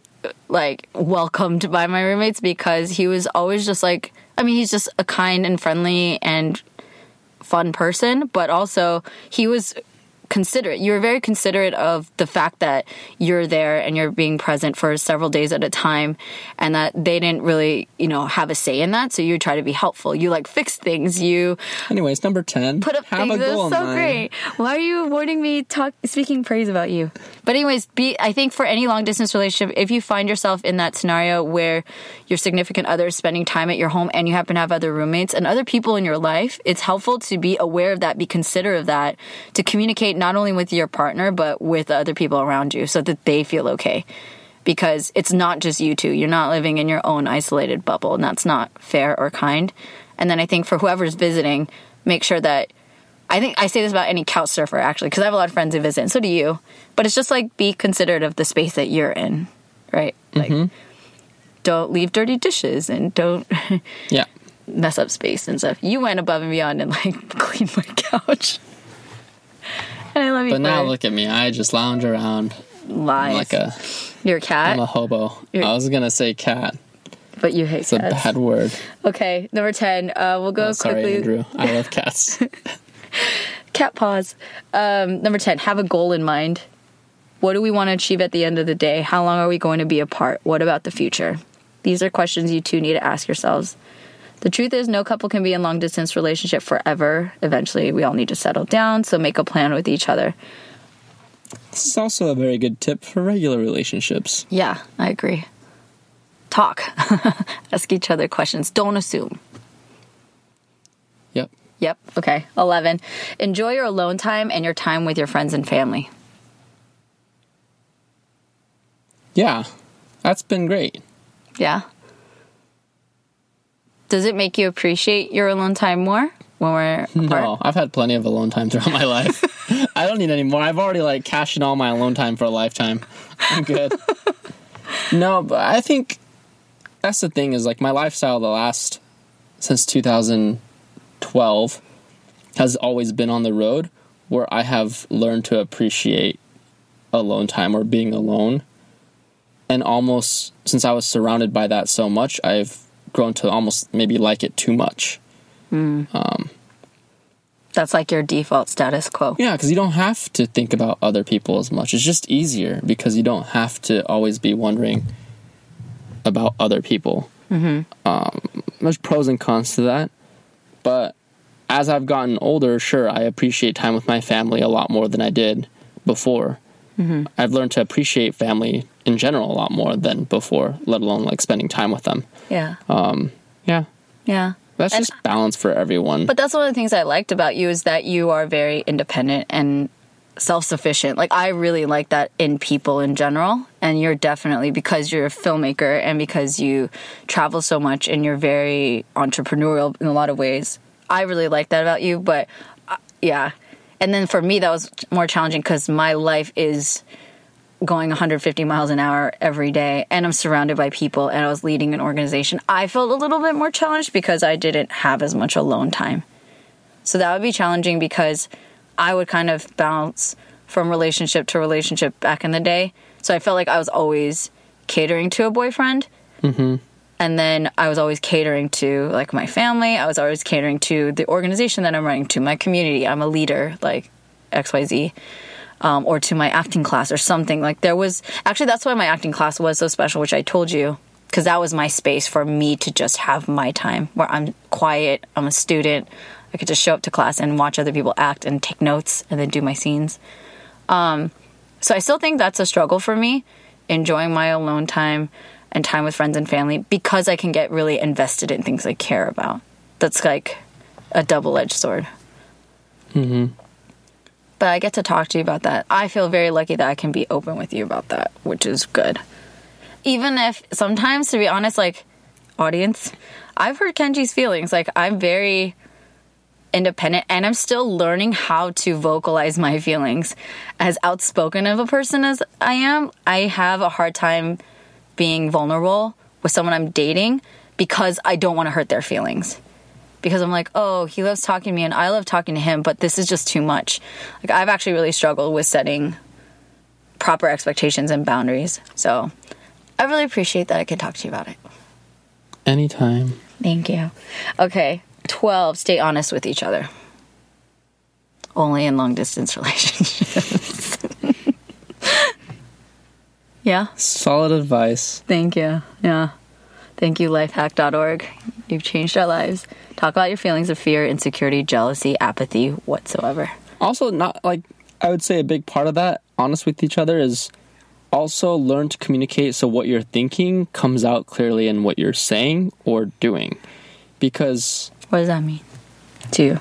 like welcomed by my roommates because he was always just like I mean he's just a kind and friendly and fun person, but also he was considerate. You were very considerate of the fact that you're there and you're being present for several days at a time and that they didn't really, you know, have a say in that. So you try to be helpful. You like fix things. You Anyways, number ten. put up have things. a goal so great. Why are you avoiding me talk speaking praise about you? But anyways, be I think for any long distance relationship, if you find yourself in that scenario where your significant other is spending time at your home and you happen to have other roommates and other people in your life, it's helpful to be aware of that, be considerate of that, to communicate not only with your partner but with other people around you so that they feel okay. Because it's not just you two. You're not living in your own isolated bubble, and that's not fair or kind. And then I think for whoever's visiting, make sure that I think I say this about any couch surfer actually, because I have a lot of friends who visit, and so do you. But it's just like be considerate of the space that you're in, right? Like mm-hmm. don't leave dirty dishes and don't Yeah. mess up space and stuff. You went above and beyond and like cleaned my couch. I love you But now look at me. I just lounge around. lies. I'm like a You're a cat, I'm a hobo. You're- I was gonna say cat. but you hate It's a bad word. Okay, number ten. Uh, we'll go Oh, sorry, quickly. Andrew. I love cats. Cat paws. Um, number 10, have a goal in mind. What do we want to achieve at the end of the day? How long are we going to be apart? What about the future? These are questions you two need to ask yourselves. The truth is, no couple can be in long distance relationship forever. Eventually, we all need to settle down, so make a plan with each other. this is also a very good tip for regular relationships. Yeah, I agree. Talk. ask each other questions. Don't assume. Yep. Yep. Okay. 11. Enjoy your alone time and your time with your friends and family. Yeah. That's been great. Yeah. Does it make you appreciate your alone time more when we're apart? No, I've had plenty of alone time throughout my life. I don't need any more. I've already like cashed in all my alone time for a lifetime. I'm good. no, but I think that's the thing is like my lifestyle the last since 2012 has always been on the road where I have learned to appreciate alone time or being alone. And almost since I was surrounded by that so much, I've grown to almost maybe like it too much. That's like your default status quo. Yeah, because you don't have to think about other people as much. It's just easier because you don't have to always be wondering about other people. Mm-hmm. Um, there's pros and cons to that, but as I've gotten older, sure, I appreciate time with my family a lot more than I did before. I've learned to appreciate family in general a lot more than before, let alone like spending time with them. Yeah. Um, Yeah, yeah. that's And- just balance for everyone. But that's one of the things I liked about you is that you are very independent and self sufficient. Like, I really like that in people in general. And you're definitely, because you're a filmmaker and because you travel so much and you're very entrepreneurial in a lot of ways, I really like that about you. But uh, yeah. And then for me, that was more challenging because my life is going 150 miles an hour every day and I'm surrounded by people and I was leading an organization. I felt a little bit more challenged because I didn't have as much alone time. So that would be challenging because I would kind of bounce from relationship to relationship back in the day. So I felt like I was always catering to a boyfriend. Mm-hmm. And then I was always catering to like my family. I was always catering to the organization that I'm running to, my community. I'm a leader, like XYZ. Um, or to my acting class or something. Like there was actually that's why my acting class was so special, which I told you because that was my space for me to just have my time where I'm quiet. I'm a student. I could just show up to class and watch other people act and take notes and then do my scenes. Um, so I still think that's a struggle for me, enjoying my alone time and time with friends and family because I can get really invested in things I care about. That's like a double edged sword. But I get to talk to you about that. I feel very lucky that I can be open with you about that, which is good. Even if sometimes, to be honest, like, audience, I've heard Kenji's feelings. Like, I'm very independent and I'm still learning how to vocalize my feelings. As outspoken of a person as I am, I have a hard time being vulnerable with someone I'm dating because I don't want to hurt their feelings. Because I'm like, oh, he loves talking to me and I love talking to him, but this is just too much. Like, I've actually really struggled with setting proper expectations and boundaries. So, I really appreciate that I could talk to you about it. Anytime. Thank you. Okay, 12, stay honest with each other. Only in long distance relationships. yeah, Solid advice. thank you. Yeah. Thank you, lifehack.org. You've changed our lives. Talk about your feelings of fear, insecurity, jealousy, apathy, whatsoever. also not like i would say a big part of that honest with each other is also learn to communicate so what you're thinking comes out clearly in what you're saying or doing because What does that mean to you?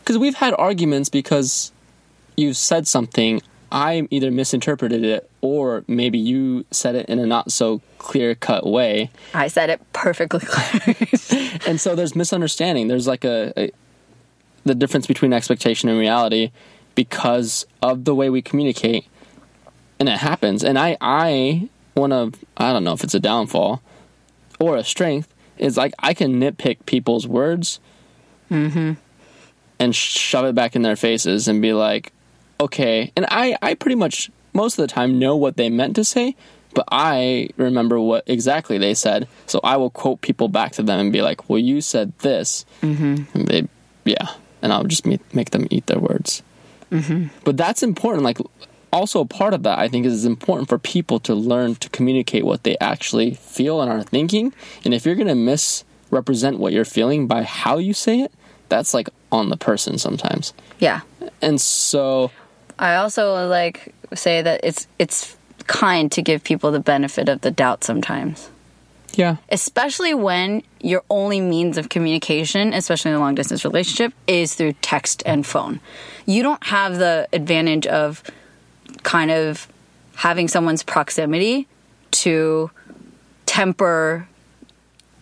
because we've had arguments because you said something i either misinterpreted it or maybe you said it in a not so clear cut way. I said it perfectly clear. and so there's misunderstanding. There's like a, a the difference between expectation and reality because of the way we communicate and it happens. And i i one of I don't know if it's a downfall or a strength is like I can nitpick people's words mm-hmm. and shove it back in their faces and be like, okay. And I I pretty much most of the time know what they meant to say, but I remember what exactly they said, so I will quote people back to them and be like, well, you said this, mm-hmm. and they yeah, and I'll just make, make them eat their words. But that's important. Like, also a part of that, I think, is it's important for people to learn to communicate what they actually feel and are thinking. And if you're going to misrepresent what you're feeling by how you say it, that's like on the person sometimes. Yeah. And so, I also like say that it's it's kind to give people the benefit of the doubt sometimes. yeah, Especially when your only means of communication, especially in a long distance relationship, is through text and phone. You don't have the advantage of kind of having someone's proximity to temper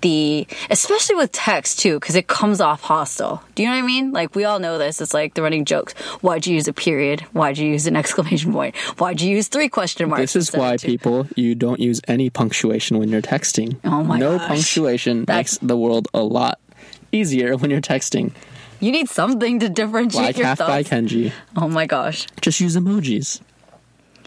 the especially with text too because it comes off hostile do you know what i mean like we all know this it's like the running jokes why'd you use a period why'd you use an exclamation point why'd you use three question marks this is why people you don't use any punctuation when you're texting. Oh my no gosh. punctuation That's- makes the world a lot easier when you're texting. you need something to differentiate Like your half by Kenji. oh my gosh Just use emojis.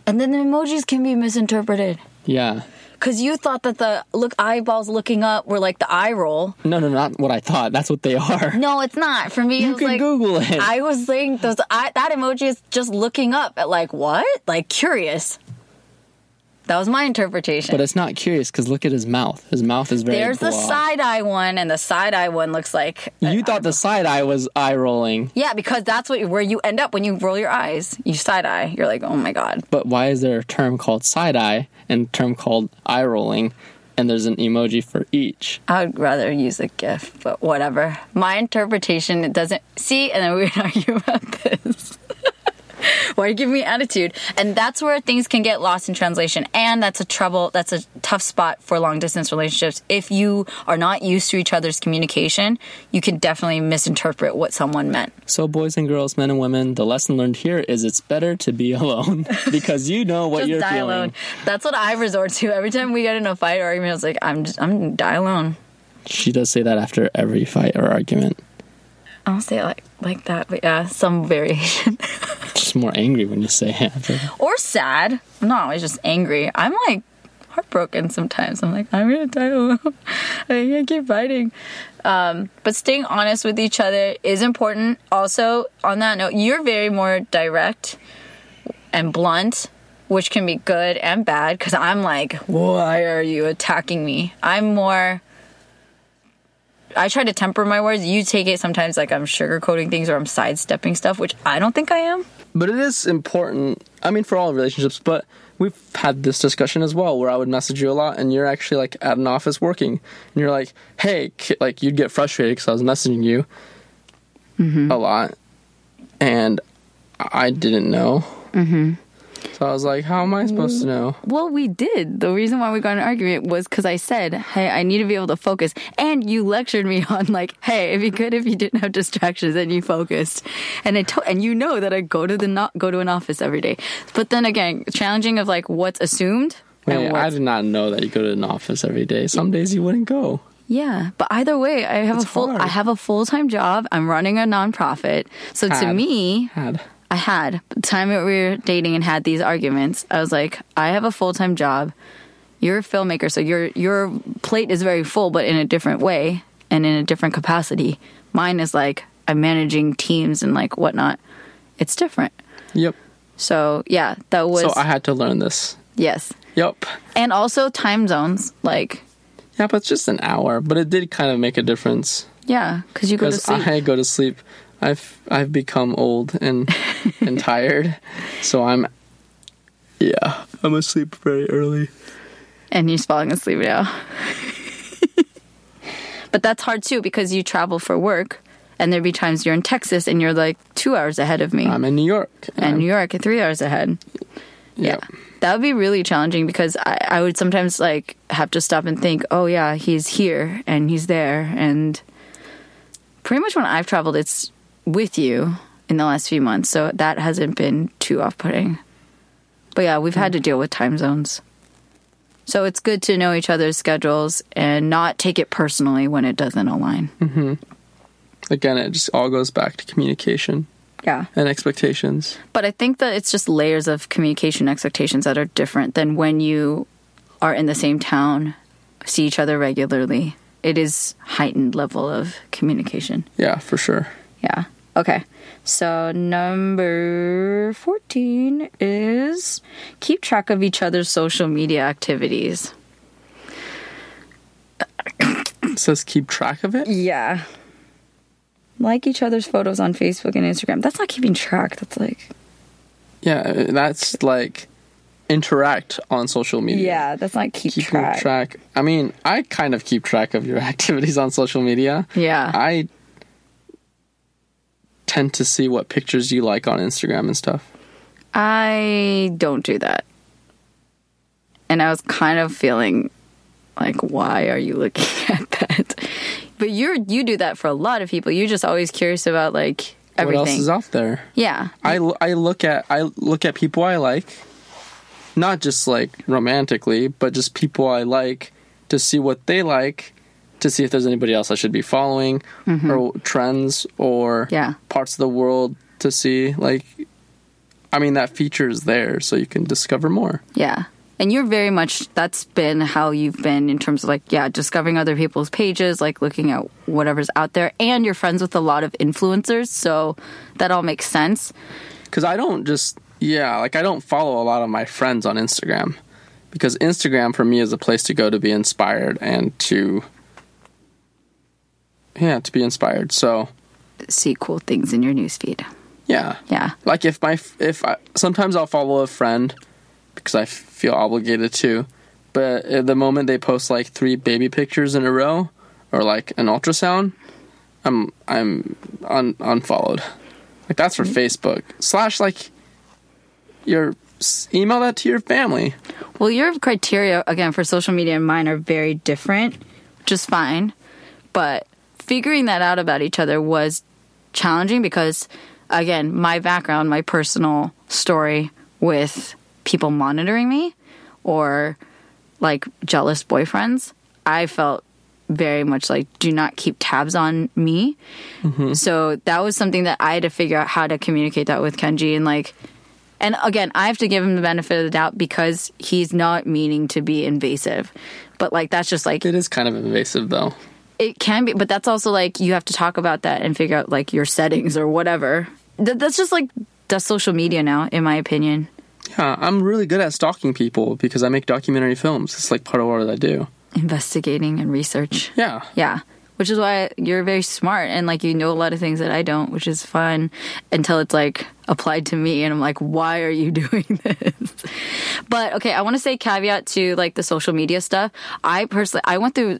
and then the emojis can be misinterpreted Yeah. Because you thought that the look eyeballs looking up were like the eye roll No, no, not what I thought. That's what they are. no it's not for me you can like Google it. I was saying those I, that emoji is just looking up at like what? Like curious. That was my interpretation. but it's not curious because look at his mouth. His mouth is very. There's the side eye one, and the side eye one looks like You thought the side eye was eye rolling, yeah, because that's what where you end up when you roll your eyes. You side eye. You're like, oh my god. but why is there a term called side eye and a term called eye rolling, and there's an emoji for each? I'd rather use a GIF, but whatever. My interpretation it doesn't see, and then we would argue about this. Why you give me attitude? And that's where things can get lost in translation. And that's a trouble, that's a tough spot for long distance relationships. If you are not used to each other's communication, you can definitely misinterpret what someone meant. So, boys and girls, men and women, the lesson learned here is it's better to be alone because you know what you're feeling. alone. That's what I resort to. Every time we get in a fight or argument, I was like, I'm just, I'm gonna die alone. She does say that after every fight or argument. I don't say it like, like that, but yeah, some variation. Just more angry when you say it. or sad. I'm not always just angry. I'm like heartbroken sometimes. I'm like, I'm gonna die alone. I can't keep fighting. Um, but staying honest with each other is important. Also, on that note, you're very more direct and blunt, which can be good and bad. Because I'm like, why are you attacking me? I'm more. I try to temper my words. You take it sometimes like I'm sugarcoating things or I'm sidestepping stuff, which I don't think I am. But it is important. I mean, for all relationships, but we've had this discussion as well where I would message you a lot and you're actually like at an office working and you're like, hey, like you'd get frustrated because I was messaging you a lot and I didn't know. Mm-hmm. So I was like, how am I supposed to know? Well, we did. The reason why we got in an argument was because I said, "Hey, I need to be able to focus," and you lectured me on like, "Hey, it'd be good if you didn't have distractions and you focused." And I told, and you know that I go to the not go to an office every day. But then again, challenging of like what's assumed. Wait, I did not know that you go to an office every day. Some days you wouldn't go. yeah, but either way, I have It's a full hard. I have a full time job. I'm running a nonprofit, so to me, Had. I had the time that we were dating and had these arguments. I was like, I have a full time job. You're a filmmaker, so your your plate is very full, but in a different way and in a different capacity. Mine is like I'm managing teams and like whatnot. It's different. Yep. So yeah, that was So I had to learn this. yes, Yep. and also time zones. Like Yeah, but it's just an hour. But it did kind of make a difference. yeah, because you go to sleep. I go to sleep. I've I've become old and and tired, so I'm yeah I'm asleep very early. and he's falling asleep now. but that's hard too because you travel for work, and there'd be times you're in Texas and you're like two hours ahead of me, I'm in New York. and New York three hours ahead. yeah. That would be really challenging because I, I would sometimes like have to stop and think, oh yeah, he's here and he's there, and pretty much when I've traveled, it's with you in the last few months, so that hasn't been too off-putting. But yeah, we've had to deal with time zones. So it's good to know each other's schedules and not take it personally when it doesn't align. Mm-hmm. Again, it just all goes back to communication Yeah. and expectations. But I think that it's just layers of communication expectations that are different than when you are in the same town, see each other regularly. It is heightened level of communication. Yeah, for sure. Yeah. Okay. So number 14 is keep track of each other's social media activities. It says keep track of it. Yeah. Like each other's photos on Facebook and Instagram. That's not keeping track. That's like Yeah, that's like interact on social media. Yeah, that's not keep Keeping track. track. I mean, I kind of keep track of your activities on social media. Yeah. I tend to see what pictures you like on Instagram and stuff. I don't do that. And I was kind of feeling like, why are you looking at that? But you're you do that for a lot of people. You're just always curious about like everything. What else is out there? Yeah. I, I look at I look at people I like, not just like romantically, but just people I like to see what they like, to see if there's anybody else I should be following, or trends or Mm-hmm. Yeah. parts of the world to see. Like, I mean, that feature is there, so you can discover more. Yeah. And you're very much that's been how you've been in terms of like yeah, discovering other people's pages, like looking at whatever's out there and you're friends with a lot of influencers, so that all makes sense. because I don't just yeah like I don't follow a lot of my friends on Instagram because Instagram for me is a place to go to be inspired and to yeah to be inspired. So See cool things in your newsfeed. yeah, Yeah. like if my if I, sometimes I'll follow a friend because I feel obligated to, but at the moment they post like three baby pictures in a row or like an ultrasound, I'm I'm un, unfollowed. Like that's for mm-hmm. Facebook slash like your email that to your family. Well, your criteria again for social media and mine are very different, which is fine. But figuring that out about each other was challenging because, again, my background, my personal story with people monitoring me or like jealous boyfriends, I felt very much like do not keep tabs on me. Mm-hmm. So that was something that I had to figure out how to communicate that with Kenji and like and again, I have to give him the benefit of the doubt because he's not meaning to be invasive. But like that's just like It is kind of invasive though. It can be, but that's also like you have to talk about that and figure out like your settings or whatever. Th- that's just like that's social media now, in my opinion. Yeah, I'm really good at stalking people because I make documentary films. It's like part of what I do. Investigating and research. Yeah. Yeah. Which is why you're very smart and like you know a lot of things that I don't, which is fun until it's like applied to me and I'm like, why are you doing this? But okay, I want to say caveat to like the social media stuff. I personally, I went through,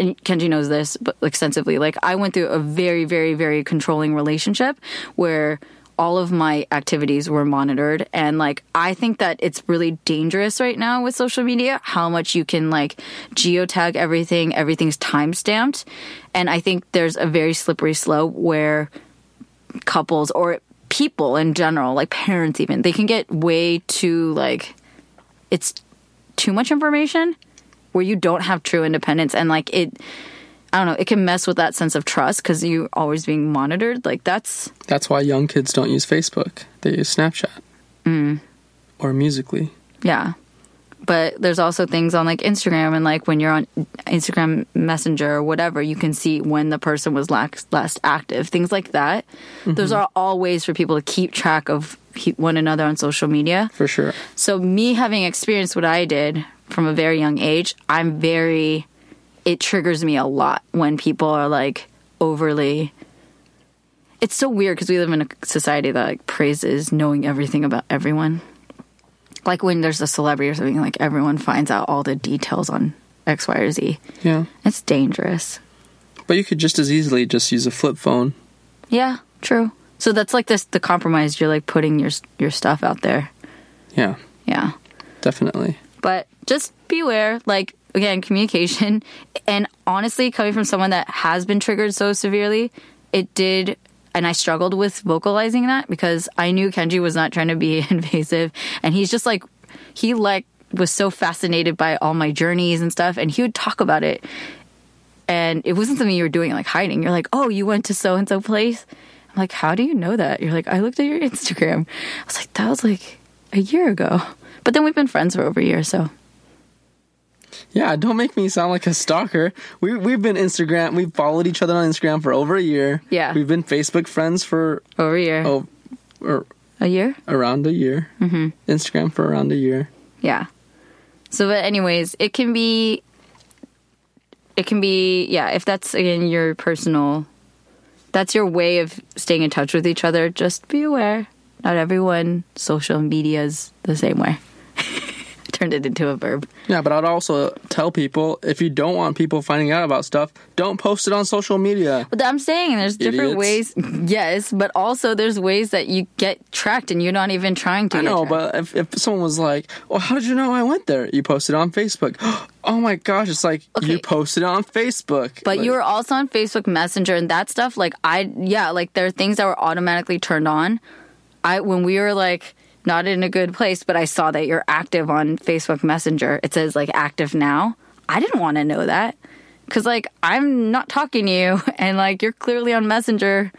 and Kenji knows this, but extensively. Like I went through a very, very, very controlling relationship where all of my activities were monitored. And like i think that it's really dangerous right now with social media how much you can like geotag everything. Everything's time stamped and i think there's a very slippery slope where couples or people in general like parents even they can get way too like it's too much information where you don't have true independence and like it i don't know it can mess with that sense of trust because you're always being monitored like that's That's why young kids don't use Facebook. They use Snapchat. Mm. Or Musical.ly. Yeah. But there's also things on like Instagram and like when you're on Instagram Messenger or whatever, you can see when the person was last, last active, things like that. Mm-hmm. Those are all ways for people to keep track of one another on social media. For sure. So me having experienced what I did from a very young age, I'm very it triggers me a lot when people are like overly it's so weird because we live in a society that like praises knowing everything about everyone. Like when there's a celebrity or something, like everyone finds out all the details on X, Y, or Z. Yeah. It's dangerous. But you could just as easily just use a flip phone. Yeah, true. So that's like this the compromise. You're like putting your your stuff out there. Yeah, Yeah. definitely. But just beware like again communication and honestly coming from someone that has been triggered so severely it did and i struggled with vocalizing that because i knew kenji was not trying to be invasive and he's just like he like was so fascinated by all my journeys and stuff, and he would talk about it. And it wasn't something you were doing like hiding. You're like, oh, you went to so and so place. I'm like, how do you know that? You're like, I looked at your Instagram. I was like, that was like a year ago. But then we've been friends for over a year, so Yeah, don't make me sound like a stalker. We we've been Instagram. We've followed each other on Instagram for over a year. Yeah. we've been Facebook friends for over a year. oh, or A year? around a year. Mm-hmm. Instagram for around a year. Yeah. So, but anyways, it can be, it can be, yeah, if that's again your personal, that's your way of staying in touch with each other, just be aware. Not everyone social media is the same way. Turned it into a verb. Yeah, but I'd also tell people if you don't want people finding out about stuff, don't post it on social media. But I'm saying there's different Idiots. ways, yes, but also there's ways that you get tracked and you're not even trying to. I know, tracked. but if, if someone was like, "Well, how did you know I went there?" You posted on Facebook. Oh my gosh, it's like you posted on Facebook. But Like, you were also on Facebook Messenger and that stuff. Like I, yeah, like there are things that were automatically turned on. I when we were like not in a good place, but I saw that you're active on Facebook Messenger. It says like active now. I didn't want to know that because like I'm not talking to you, and like you're clearly on Messenger.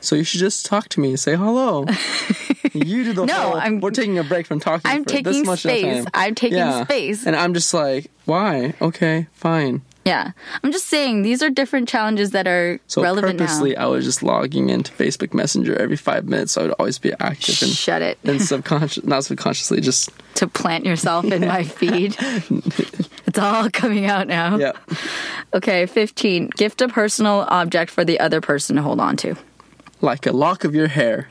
So you should just talk to me, say hello. you do the No, whole. I'm- we're taking a break from talking. I'm for this taking much of space. time. I'm taking space. and I'm just like, why? Okay, fine. Yeah, I'm just saying these are different challenges that are So relevant purposely, now. I was just logging into Facebook Messenger every five minutes. So I would always be active and Shut it. and subconscious, not subconsciously, just to plant yourself in my feed. it's all coming out now. yeah. Okay, 15. Gift a personal object for the other person to hold on to. Like a lock of your hair.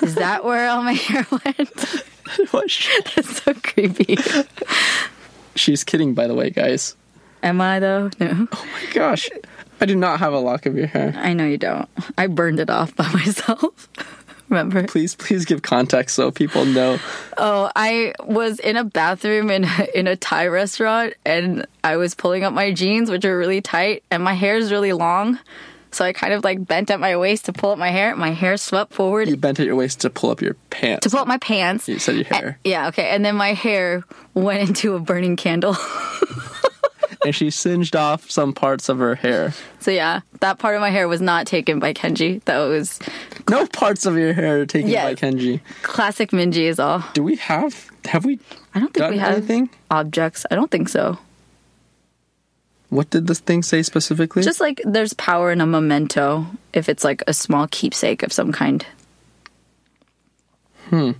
Is that where all my hair went? What? That's so creepy. She's kidding, by the way, guys. Am I though? No. Oh my gosh, I do not have a lock of your hair. I know you don't. I burned it off by myself. Remember? Please, please give context so people know. Oh, I was in a bathroom in in a Thai restaurant and I was pulling up my jeans which are really tight and my hair is really long. So I kind of like bent at my waist to pull up my hair. My hair swept forward You bent at your waist to pull up your pants. to pull up my pants. You said your hair. Yeah, okay. And then my hair went into a burning candle. and she singed off some parts of her hair. so yeah, that part of my hair was not taken by Kenji. That was No parts of your hair taken Yeah. by Kenji. classic Minji is all. Do we have? Have we I don't think we have anything? objects. I don't think so. What did this thing say specifically? Just like there's power in a memento if it's like a small keepsake of some kind. Hmm.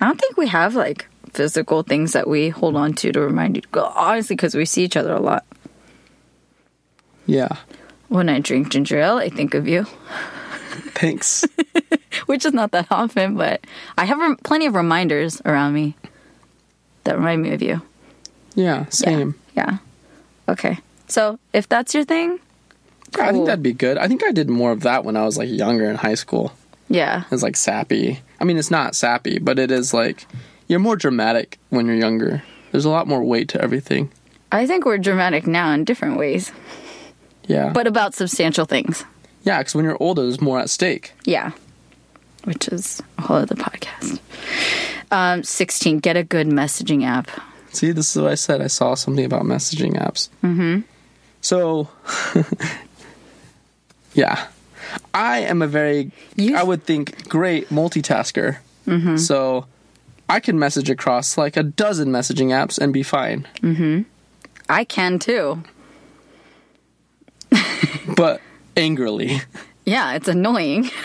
I don't think we have like physical things that we hold on to to remind you. Well, Honestly, because we see each other a lot. yeah. When I drink ginger ale, I think of you, Thanks. which is not that often, but I have rem- plenty of reminders around me that remind me of you. yeah. Yeah. Same. Yeah. Okay. So if that's your thing, I think that'd be good. I think I did more of that when I was like younger in high school. yeah. It's like sappy. I mean, it's not sappy, but it is like you're more dramatic when you're younger. There's a lot more weight to everything. I think we're dramatic now in different ways, Yeah. but about substantial things. yeah, because when you're older, there's more at stake. Yeah. Which is a whole other podcast. Um, 16. Get a good messaging app. See, this is what I said. I saw something about messaging apps. Mm-hmm. So, yeah, I am a very, You- I would think, great multitasker. Mm-hmm. So, I can message across like a dozen messaging apps and be fine. Mm-hmm. I can too. But angrily, Yeah, it's annoying.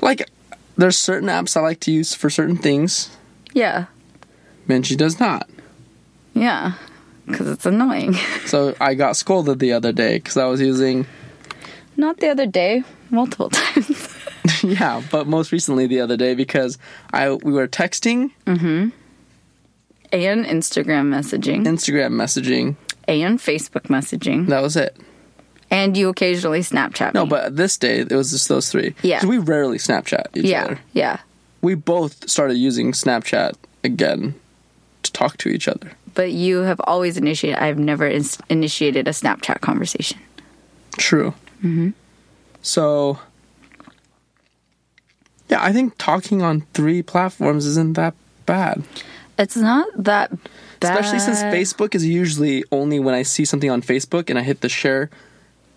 like there's certain apps I like to use for certain things. Yeah. Minji does not. Yeah. Because it's annoying. So I got scolded the other day because I was using, Not the other day, multiple times. yeah, but most recently the other day because I we were texting, and Instagram messaging, Instagram messaging. and Facebook messaging. That was it. And you occasionally Snapchat. No, me. but this day it was just those three. Yeah. 'Cause we rarely Snapchat each Yeah. other. Yeah. We both started using Snapchat again to talk to each other. But you have always initiated. I've never ins- initiated a Snapchat conversation. True. Mm-hmm. So, Yeah, I think talking on three platforms isn't that bad. It's not that bad. Especially since Facebook is usually only when I see something on Facebook and I hit the share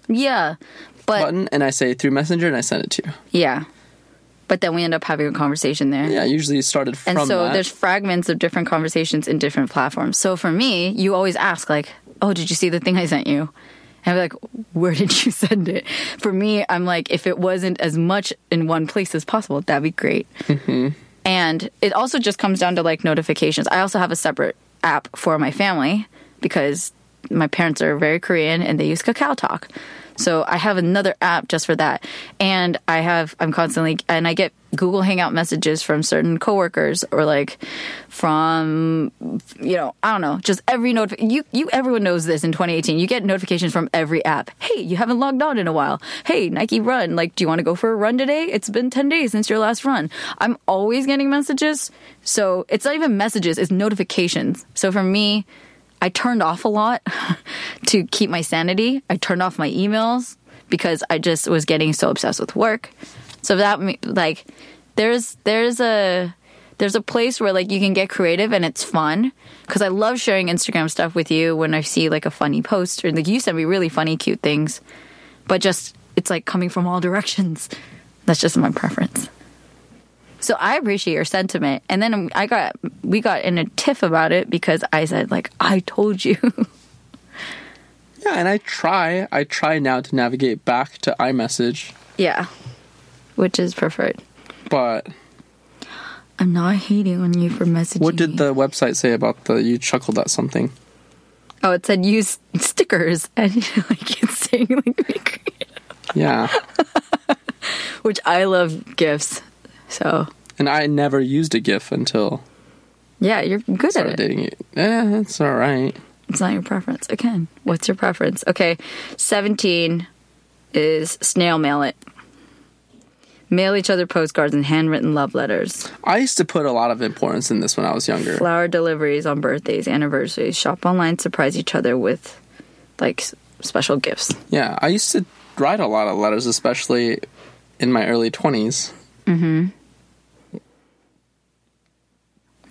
Yeah. But button and I say through Messenger and I send it to you. yeah. But then we end up having a conversation there. Yeah, usually started from and so that. there's fragments of different conversations in different platforms. So for me, you always ask like, "Oh, did you see the thing I sent you?" And I'm like, "Where did you send it?" For me, I'm like, if it wasn't as much in one place as possible, that'd be great. Mm-hmm. And it also just comes down to like notifications. I also have a separate app for my family because my parents are very Korean and they use Kakao Talk. So I have another app just for that. And I have I'm constantly and I get Google Hangout messages from certain coworkers or like from you know, I don't know, just every notif you you everyone knows this in 2018. You get notifications from every app. Hey, you haven't logged on in a while. Hey, Nike run, like do you want to go for a run today? It's been 10 days since your last run. I'm always getting messages. So it's not even messages, it's notifications. So for me, I turned off a lot to keep my sanity. I turned off my emails because I just was getting so obsessed with work. So that like there's there's a there's a place where like you can get creative and it's fun because I love sharing Instagram stuff with you when I see like a funny post or like you send me really funny cute things. But just it's like coming from all directions. That's just my preference. So I appreciate your sentiment. And then I got we got in a tiff about it because I said like I told you. yeah, and I try. I try now to navigate back to iMessage, yeah. Which is preferred. but I'm not hating on you for messaging. what did the website say about the you chuckled at something? Oh, it said use stickers and like it's saying like. Yeah. Which I love gifts. So and I never used a GIF until yeah, you're good at it. dating you. Yeah, that's all right. It's not your preference. Again, what's your preference? Okay, 17 is snail mail it. Mail each other postcards and handwritten love letters. I used to put a lot of importance in this when I was younger. Flower deliveries on birthdays, anniversaries. Shop online, surprise each other with like special gifts. Yeah, I used to write a lot of letters, especially in my early 20s. Mm-hmm.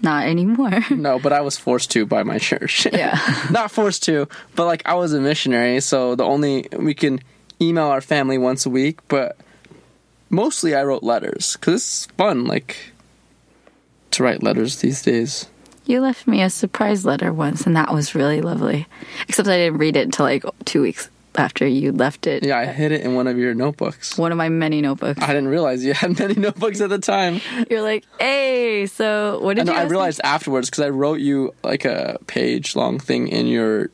Not anymore. No, but I was forced to by my church. yeah. Not forced to, but like I was a missionary, so the only we can email our family once a week, but mostly I wrote letters cuz it's fun like to write letters these days. You left me a surprise letter once, and that was really lovely. Except I didn't read it until like two weeks after you left it. Yeah, I hid it in one of your notebooks. One of my many notebooks. I didn't realize you had many notebooks at the time. You're like, hey, so what I did know you I ask me?" realized afterwards because I wrote you like a page long thing in your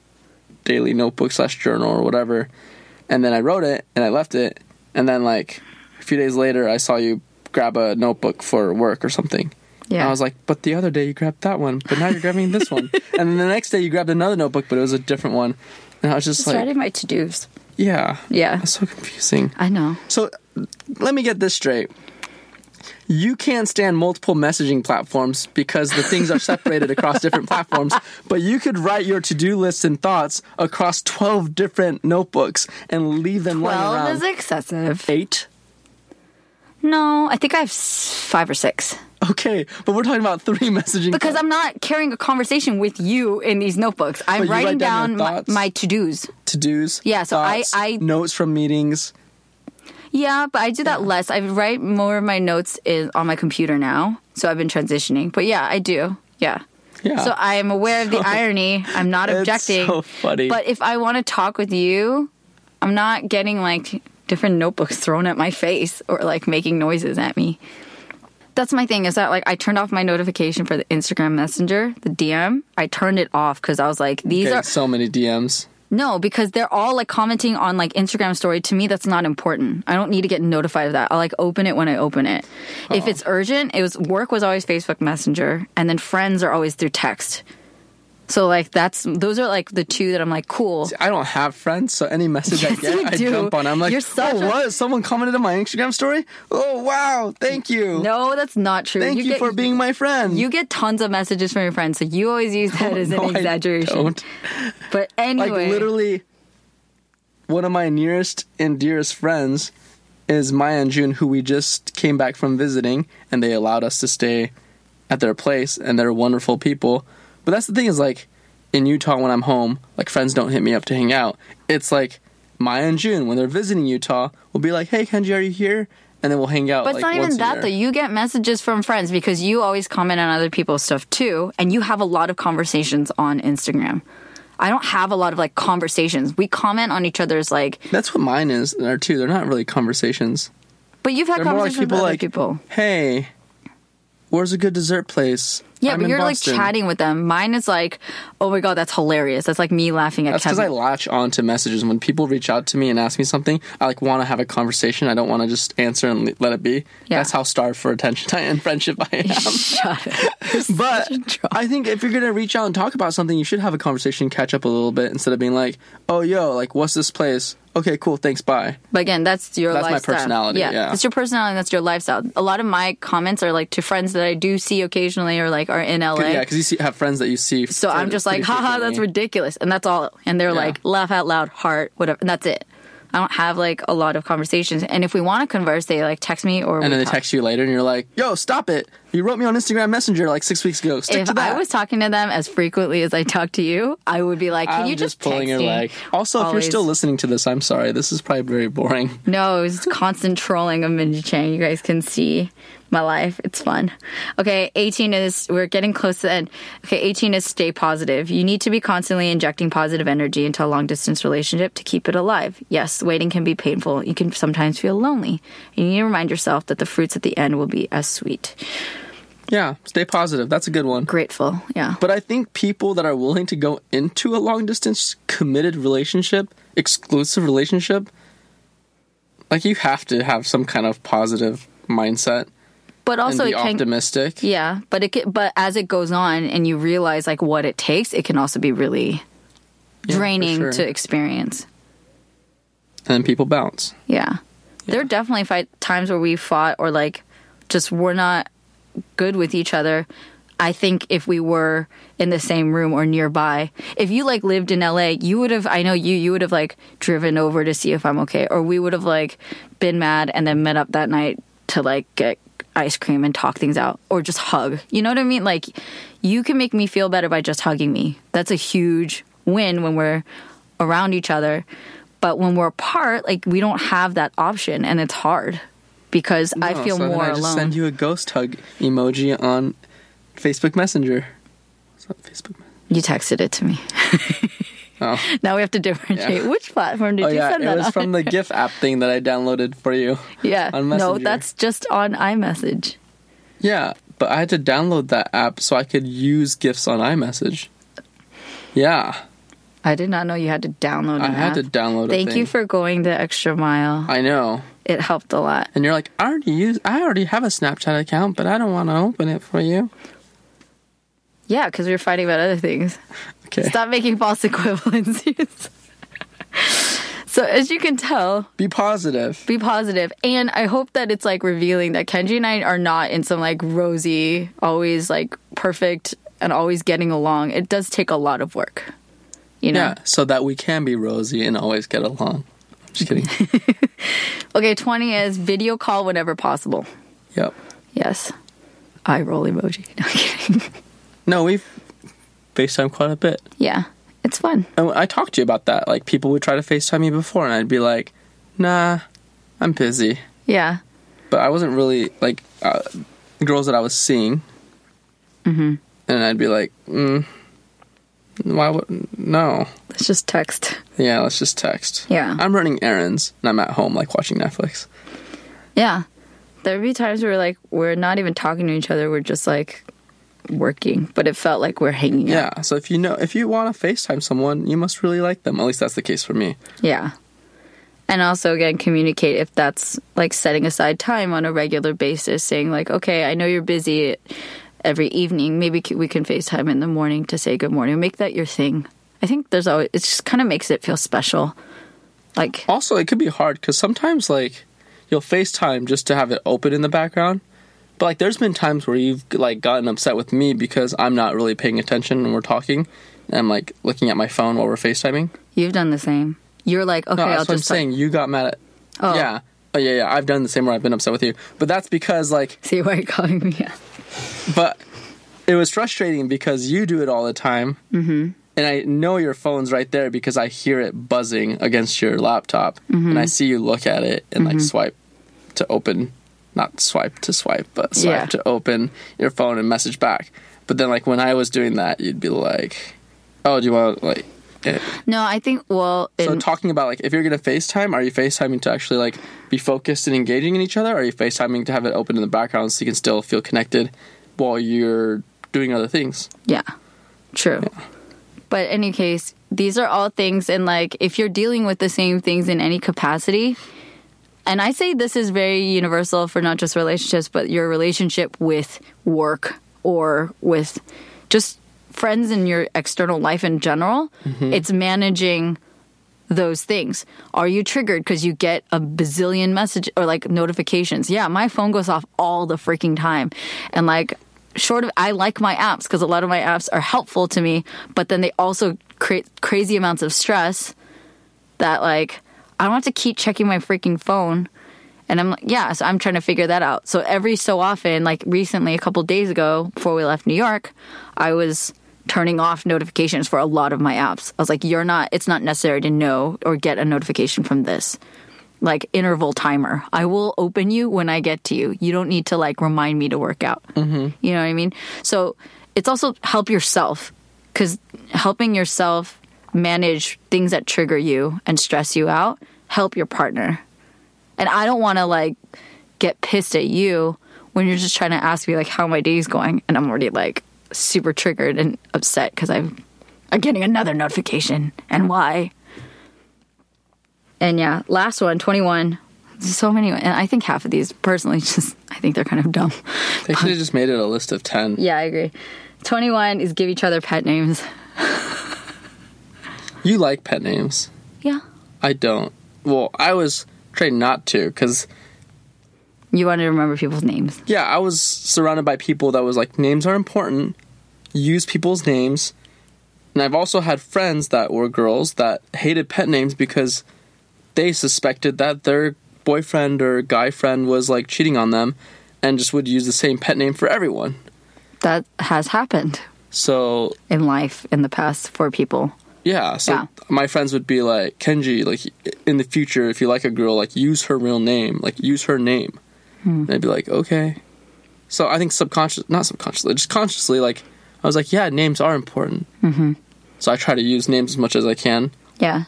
daily notebook slash journal or whatever, and then I wrote it and I left it, and then like few days later I saw you grab a notebook for work or something. Yeah. And I was like, but the other day you grabbed that one, but now you're grabbing this one, and then the next day you grabbed another notebook, but it was a different one, and I was just It's like, writing my to dos. yeah, Yeah. that's so confusing. I know. So let me get this straight. You can't stand multiple messaging platforms because the things are separated across different platforms, but you could write your to do lists and thoughts across 12 different notebooks and leave them lying 12 around. is excessive. Eight? No, I think I have five or six. Okay, but we're talking about three messaging Because I'm not carrying a conversation with you in these notebooks. I'm writing write down down my, my to dos. to dos. Yeah, so I- I- notes from meetings. Yeah, but I do that less. I write more of my notes in, on my computer now. So I've been transitioning. But yeah, I do. Yeah. Yeah. So I am aware of the irony. I'm not It's objecting. so funny. But if I want to talk with you, I'm not getting like different notebooks thrown at my face or like making noises at me. That's my thing is that like I turned off my notification for the Instagram Messenger, the DM. I turned it off because I was like, these Getting are so many DMs. no, because they're all like commenting on like Instagram story. To me, that's not important. I don't need to get notified of that. I'll like open it when I open it. If oh. it's urgent, it was work was always Facebook Messenger, and then friends are always through text. So like that's those are like the two that I'm like cool. I don't have friends, so any message I get, I do. jump on. I'm like, You're such oh, a- what? Someone commented on my Instagram story? Oh, wow. Thank you. No, that's not true. Thank you, get, for being my friend. You get tons of messages from your friends, so you always use that as No, an I exaggeration. don't. But anyway, Like, literally, one of my nearest and dearest friends is Maya and June, who we just came back from visiting, and they allowed us to stay at their place, and they're wonderful people. But that's the thing is like in Utah when I'm home, like friends don't hit me up to hang out. It's like Maya and June when they're visiting Utah will be like, "Hey, Kenji, are you here?" And then we'll hang out. But like, it's not even that though. You get messages from friends because you always comment on other people's stuff too, and you have a lot of conversations on Instagram. I don't have a lot of like conversations. We comment on each other's like, That's what mine is there too. They're not really conversations. but you've had They're more like conversations people with other like, people. "Hey, where's a good dessert place?" Yeah, I'm but you're Boston." like chatting with them. Mine is like, oh my god, that's hilarious. That's like me laughing at That's because I latch on to messages. When people reach out to me and ask me something, I like want to have a conversation. I don't want to just answer and let it be. Yeah. That's how starved for attention and friendship I am. Shut up. but. I think if you're gonna reach out and talk about something, you should have a conversation, catch up a little bit, instead of being like, "Oh, yo, like, what's this place? Okay, cool, thanks, bye." But again, that's your That's my personality, yeah. that's your personality. That's your lifestyle. A lot of my comments are like to friends that I do see occasionally, or like are in LA. Yeah, because you see, have friends that you see. So I'm just like, haha, that's ridiculous. And that's all. And they're Yeah. like, laugh out loud, heart, whatever. And that's it. I don't have like a lot of conversations. And if we want to converse, they like text me or And then they talk. text you later, and you're like, "Yo, stop it! You wrote me on Instagram Messenger like six weeks ago. Stick If to that." I was talking to them as frequently as I talk to you, I would be like, can I'm you just, pulling text your leg. Also, if you're still listening to this, I'm sorry. This is probably very boring. No, it's constant trolling of Minji Chang. You guys can see my life. It's fun. Okay, 18 is, we're getting close to the end. Okay, 18 is stay positive. You need to be constantly injecting positive energy into a long distance relationship to keep it alive. Yes, waiting can be painful. You can sometimes feel lonely. You need to remind yourself that the fruits at the end will be as sweet. Yeah, stay positive. That's a good one. Grateful, yeah. But I think people that are willing to go into a long distance committed relationship, exclusive relationship, like you have to have some kind of positive mindset But also, it be can. optimistic. Yeah, but it can, but as it goes on and you realize like what it takes, it can also be really Yeah, draining sure. to experience. And then people bounce. Yeah. There are definitely fight times where we fought or like just we're not good with each other. I think if we were in the same room or nearby, if you like lived in LA, you would have I know you you would have like driven over to see if I'm okay or we would have like been mad and then met up that night to like get ice cream and talk things out or just hug. You know what I mean? Like you can make me feel better by just hugging me. That's a huge win when we're around each other. But when we're apart, like we don't have that option and it's hard because I feel so then more I just alone. send you a ghost hug emoji on Facebook Messenger. What's that Facebook? You texted it to me. Oh, Now we have to differentiate. Yeah. Which platform did oh you yeah, send it that was on? from the GIF app thing that I downloaded for you. yeah. on no, that's just on iMessage. Yeah, but I had to download that app so I could use GIFs on iMessage. Yeah, I did not know you had to download an I had to download. Thank you for going the extra mile. I know. It helped a lot. And you're like, I already use. I already have a Snapchat account, but I don't want to open it for you. Yeah, because we were fighting about other things. Okay. Stop making false equivalencies. so as you can tell, Be positive. be positive and i hope that it's like revealing that kenji and i are not in some like rosy always like perfect and always getting along it does take a lot of work you know Yeah, so that we can be rosy and always get along. Just kidding. okay 20 is video call whenever possible yep. yes eye roll emoji no kidding No, we've FaceTime quite a bit. yeah it's fun And I talked to you about that. Like people would try to FaceTime me before, and I'd be like, Nah, I'm busy. yeah But I wasn't really like uh, girls that I was seeing. Mm-hmm. And I'd be like, mm, Why would no? let's just text Yeah, let's just text. Yeah. I'm running errands, and I'm at home like watching Netflix. yeah there'd be times where like we're not even talking to each other we're just like working but it felt like we're hanging out Yeah. So if you know if you want to FaceTime someone, you must really like them. At least that's the case for me. Yeah. And also, again, communicate if that's like setting aside time on a regular basis, saying, like, okay, I know you're busy every evening. Maybe we can FaceTime in the morning to say good morning. Make that your thing. I think there's always, it just kind of makes it feel special. Like, Also, it could be hard because sometimes like you'll FaceTime just to have it open in the background. But like there's been times where you've like gotten upset with me because I'm not really paying attention when we're talking. And I'm like looking at my phone while we're FaceTiming. you've done the same. You're like, okay, No, I'll that's what I'm talk- saying. You got mad at Oh. Yeah. Oh, yeah, yeah. I've done the same where I've been upset with you, but that's because like, See why you're calling me out. but it was frustrating because you do it all the time, mm-hmm. and I know your phone's right there because I hear it buzzing against your laptop, and I see you look at it and like swipe to open, not swipe to swipe, but swipe Yeah. to open your phone and message back. But then like when I was doing that, you'd be like, "Oh, do you want like?" eh, No, I think well, So in, talking about like if you're gonna FaceTime, are you FaceTiming to actually like be focused and engaging in each other? Or are you FaceTiming to have it open in the background so you can still feel connected while you're doing other things? yeah, true. But in any case, these are all things, and like if you're dealing with the same things in any capacity, and I say this is very universal for not just relationships, but your relationship with work or with just friends in your external life in general. Mm-hmm. It's managing those things. Are you triggered because you get a bazillion message or like notifications? Yeah, my phone goes off all the freaking time. And like short of I like my apps because a lot of my apps are helpful to me, but then they also create crazy amounts of stress that like I don't have to keep checking my freaking phone. And I'm like, yeah, so I'm trying to figure that out. So every so often, like recently, a couple days ago, before we left New York, I was turning off notifications for a lot of my apps. I was like, you're not, it's not necessary to know or get a notification from this. Like interval timer. I will open you when I get to you. You don't need to like remind me to work out. Mm-hmm. You know what I mean? So it's also help yourself because helping yourself manage things that trigger you and stress you out help your partner. And I don't want to like get pissed at you when you're just trying to ask me like how my day's going and I'm already like super triggered and upset because I'm I'm getting another notification and why. And yeah, last one, 21. So many and I think half of these personally just I think they're kind of dumb. They should have just made it a list of ten. Yeah, I agree. 21 is give each other pet names. You like pet names. Yeah. I don't. Well, I was trained not to because You want to remember people's names. yeah, I was surrounded by people that was like names are important. Use people's names. And I've also had friends that were girls that hated pet names because they suspected that their boyfriend or guy friend was like cheating on them and just would use the same pet name for everyone. That has happened So, in life in the past for people. Yeah, so Yeah. my friends would be like, "Kenji, like in the future if you like a girl, like use her real name, like use her name." And I'd be like, "Okay." So, I think subconscious not subconsciously, just consciously like I was like, "Yeah, names are important." Mm-hmm. So I try to use names as much as I can. Yeah.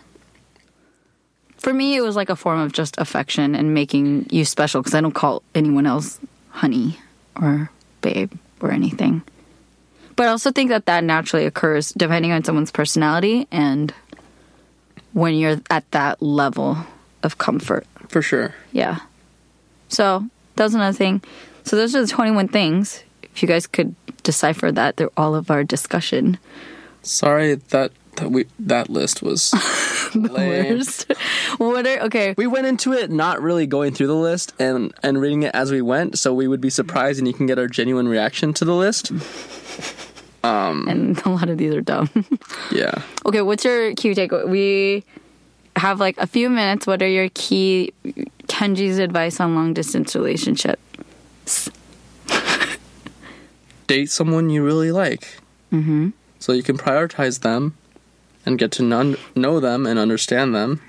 For me, it was like a form of just affection and making you special because I don't call anyone else honey or babe or anything. But I also think that that naturally occurs depending on someone's personality and when you're at that level of comfort. For sure. Yeah. So that was another thing. So those are the 21 things. If you guys could decipher that through all of our discussion. Sorry that that we that list was lame. Worst. what are, okay. We went into it not really going through the list and and reading it as we went, so we would be surprised and you can get our genuine reaction to the list. And a lot of these are dumb. Yeah. okay, what's your key takeaway? We have like a few minutes. What are your key Kenji's advice on long distance relationship? Date someone you really like. Mm-hmm. So you can prioritize them and get to non- know them and understand them.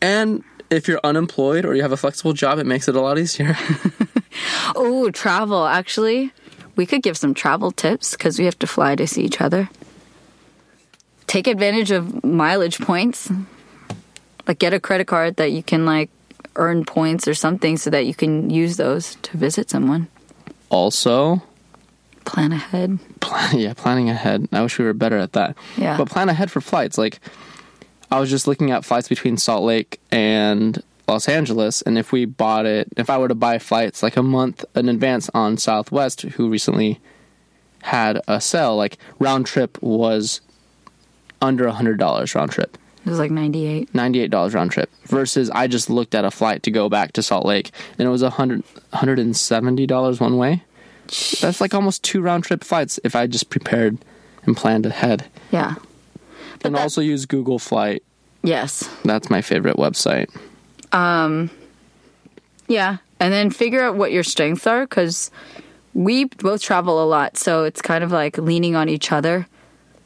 And if you're unemployed or you have a flexible job, it makes it a lot easier. Oh, travel. Actually, we could give some travel tips because we have to fly to see each other. Take advantage of mileage points. Like, get a credit card that you can like earn points or something so that you can use those to visit someone. also, Plan ahead. plan, yeah, planning ahead. I wish we were better at that. Yeah. But plan ahead for flights. Like, I was just looking at flights between Salt Lake and Los Angeles, and if we bought it, if I were to buy flights like a month in advance on Southwest, who recently had a sale, like round trip was under a hundred dollars round trip. It was like 98. $98 round trip versus I just looked at a flight to go back to Salt Lake and it was a hundred $170 one way. That's like almost two round trip flights if I just prepared and planned ahead. Yeah. and that- also use Google Flight. Yes. That's my favorite website. Um, yeah. And then figure out what your strengths are because we both travel a lot. So it's kind of like leaning on each other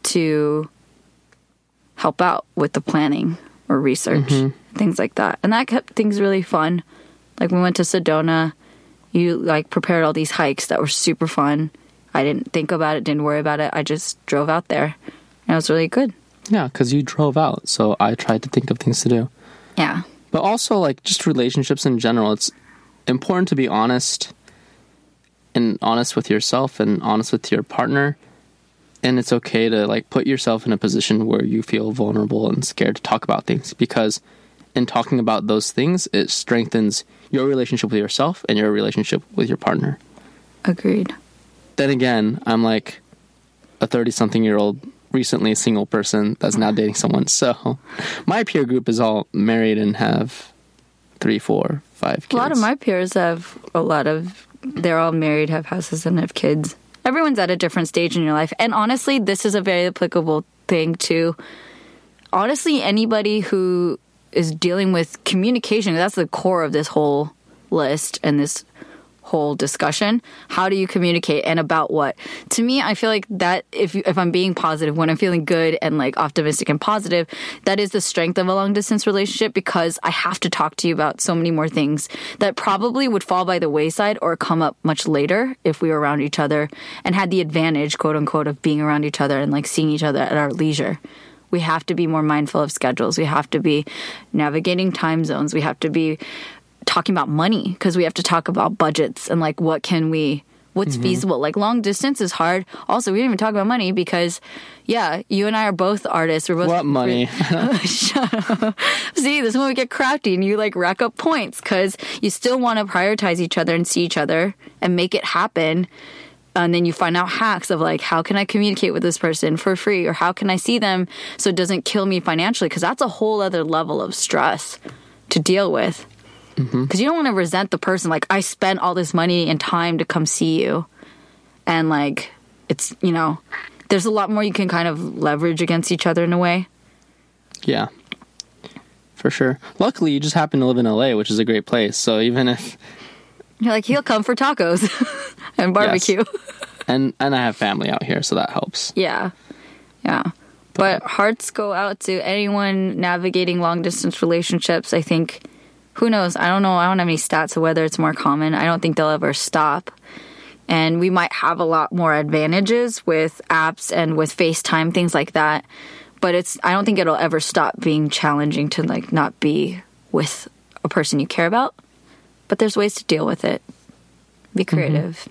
to help out with the planning or research, mm-hmm. things like that. And that kept things really fun. Like we went to Sedona, you like prepared all these hikes that were super fun. I didn't think about it, didn't worry about it. I just drove out there. And it was really good. Yeah, because you drove out, so I tried to think of things to do. Yeah. But also, like, just relationships in general, it's important to be honest and honest with yourself and honest with your partner. And it's okay to, like, put yourself in a position where you feel vulnerable and scared to talk about things because in talking about those things, it strengthens your relationship with yourself and your relationship with your partner. Agreed. Then again, I'm like a 30 something year old recently a single person that's now dating someone. So my peer group is all married and have three, four, five kids. A lot of my peers have a lot of, they're all married, have houses, and have kids. Everyone's at a different stage in your life. And honestly, this is a very applicable thing to, honestly, anybody who is dealing with communication. That's the core of this whole list and this whole discussion. How do you communicate and about what? To me, I feel like that if you, if I'm being positive, when I'm feeling good and like optimistic and positive, that is the strength of a long distance relationship because I have to talk to you about so many more things that probably would fall by the wayside or come up much later if we were around each other and had the advantage, quote unquote, of being around each other and like seeing each other at our leisure. We have to be more mindful of schedules. We have to be navigating time zones. We have to be talking about money because we have to talk about budgets and like what can we what's mm-hmm. feasible like long distance is hard also we didn't even talk about money because yeah you and i are both artists we're both What money? Shut up. See, this is when we get crafty and you like rack up points because you still want to prioritize each other and see each other and make it happen. And then you find out hacks of like, how can I communicate with this person for free or how can I see them so it doesn't kill me financially? Because that's a whole other level of stress to deal with. Mm-hmm. Because you don't want to resent the person. Like, I spent all this money and time to come see you. And like, it's, you know, there's a lot more you can kind of leverage against each other in a way. yeah. For sure. Luckily, you just happen to live in LA, which is a great place. So even if You're like, he'll come for tacos and barbecue. and and I have family out here, so that helps. Yeah. Yeah. But hearts go out to anyone navigating long distance relationships. I think, who knows? I don't know. I don't have any stats of whether it's more common. I don't think they'll ever stop. And we might have a lot more advantages with apps and with FaceTime, things like that. But it's, I don't think it'll ever stop being challenging to like not be with a person you care about. But there's ways to deal with it. Be mm-hmm. creative.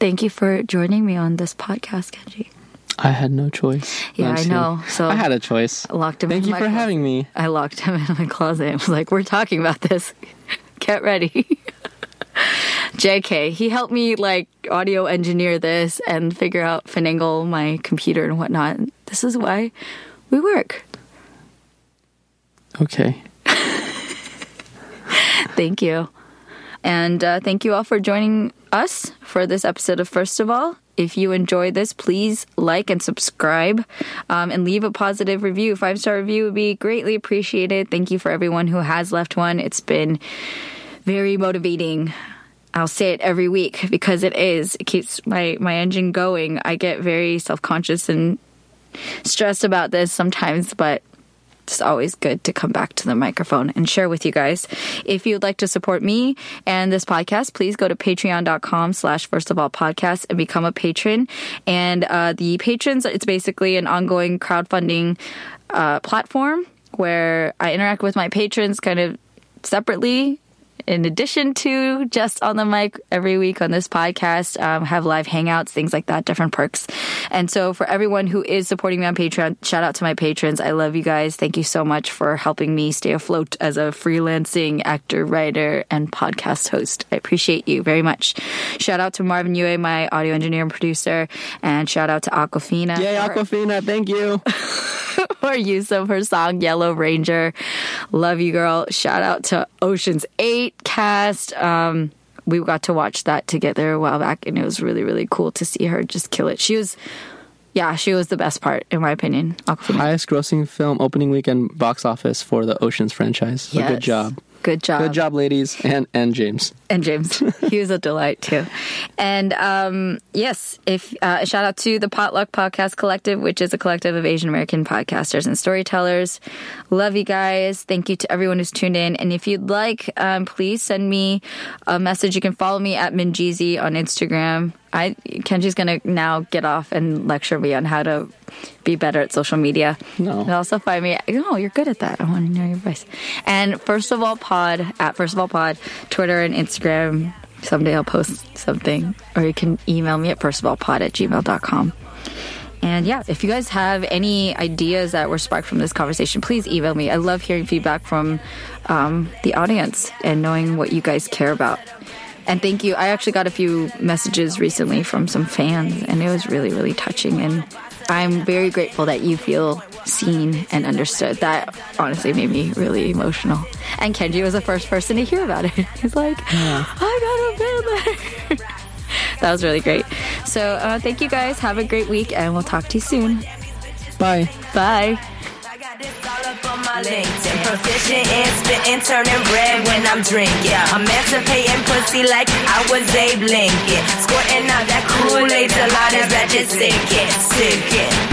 Thank you for joining me on this podcast, Kenji. I had no choice. Yeah, I'm know. So I had a choice. I locked him Thank you for closet. having me. I locked him in my closet and was like, "We're talking about this. Get ready." JK, he helped me like audio engineer this and figure out finagle my computer and whatnot. This is why we work. Okay. Thank you. And uh, thank you all for joining us for this episode of First of All. If you enjoyed this, please like and subscribe um, and leave a positive review. Five star review would be greatly appreciated. Thank you for everyone who has left one. It's been very motivating. I'll say it every week because it is. It keeps my, my engine going. I get very self conscious and stressed about this sometimes, but it's always good to come back to the microphone and share with you guys. If you'd like to support me and this podcast, please go to patreon.com slash first of all podcast and become a patron. And uh, the patrons, it's basically an ongoing crowdfunding uh, platform where I interact with my patrons kind of separately in addition to just on the mic every week on this podcast, um, have live hangouts, things like that, different perks. And so for everyone who is supporting me on Patreon, shout out to my patrons. I love you guys. Thank you so much for helping me stay afloat as a freelancing actor, writer, and podcast host. I appreciate you very much. Shout out to Marvin Yue, my audio engineer and producer, and shout out to Awkwafina. Yay, Awkwafina, thank you. for use of her song Yellow Ranger. Love you, girl. Shout out to Ocean's 8 cast. Um, we got to watch that together a while back, and it was really, really cool to see her just kill it. She was, yeah, she was the best part, in my opinion. Awkwafina. Highest grossing film opening weekend box office for the Oceans franchise. So Yes. good job. Good job. Good job, ladies, and and James. And James. he was a delight too. And um, yes, if uh, shout out to the Potluck Podcast Collective, which is a collective of Asian American podcasters and storytellers. Love you guys. Thank you to everyone who's tuned in. And if you'd like, um, please send me a message. You can follow me at Minjeezy on Instagram. I Kenji's gonna now get off and lecture me on how to be better at social media. No. And also find me. Oh, you're good at that. I want to know your voice. And first of all, pod at first of all pod, Twitter and Instagram. Someday I'll post something, or you can email me at first of all pod at gmail.com. And yeah, if you guys have any ideas that were sparked from this conversation, please email me. I love hearing feedback from um, the audience and knowing what you guys care about. And thank you. I actually got a few messages recently from some fans, and it was really, really touching. And I'm very grateful that you feel seen and understood. That honestly made me really emotional. And Kenji was the first person to hear about it. He's like, I got a fan letter. that was really great. So uh, thank you guys. Have a great week, and we'll talk to you soon. Bye. Bye. I got this all up on my LinkedIn. Proficient in spitting, turning red when I'm drinking. Emancipating pussy like I was Abe Lincoln. Squirting out that Kool-Aid till all that ratchet sickin', sickin'.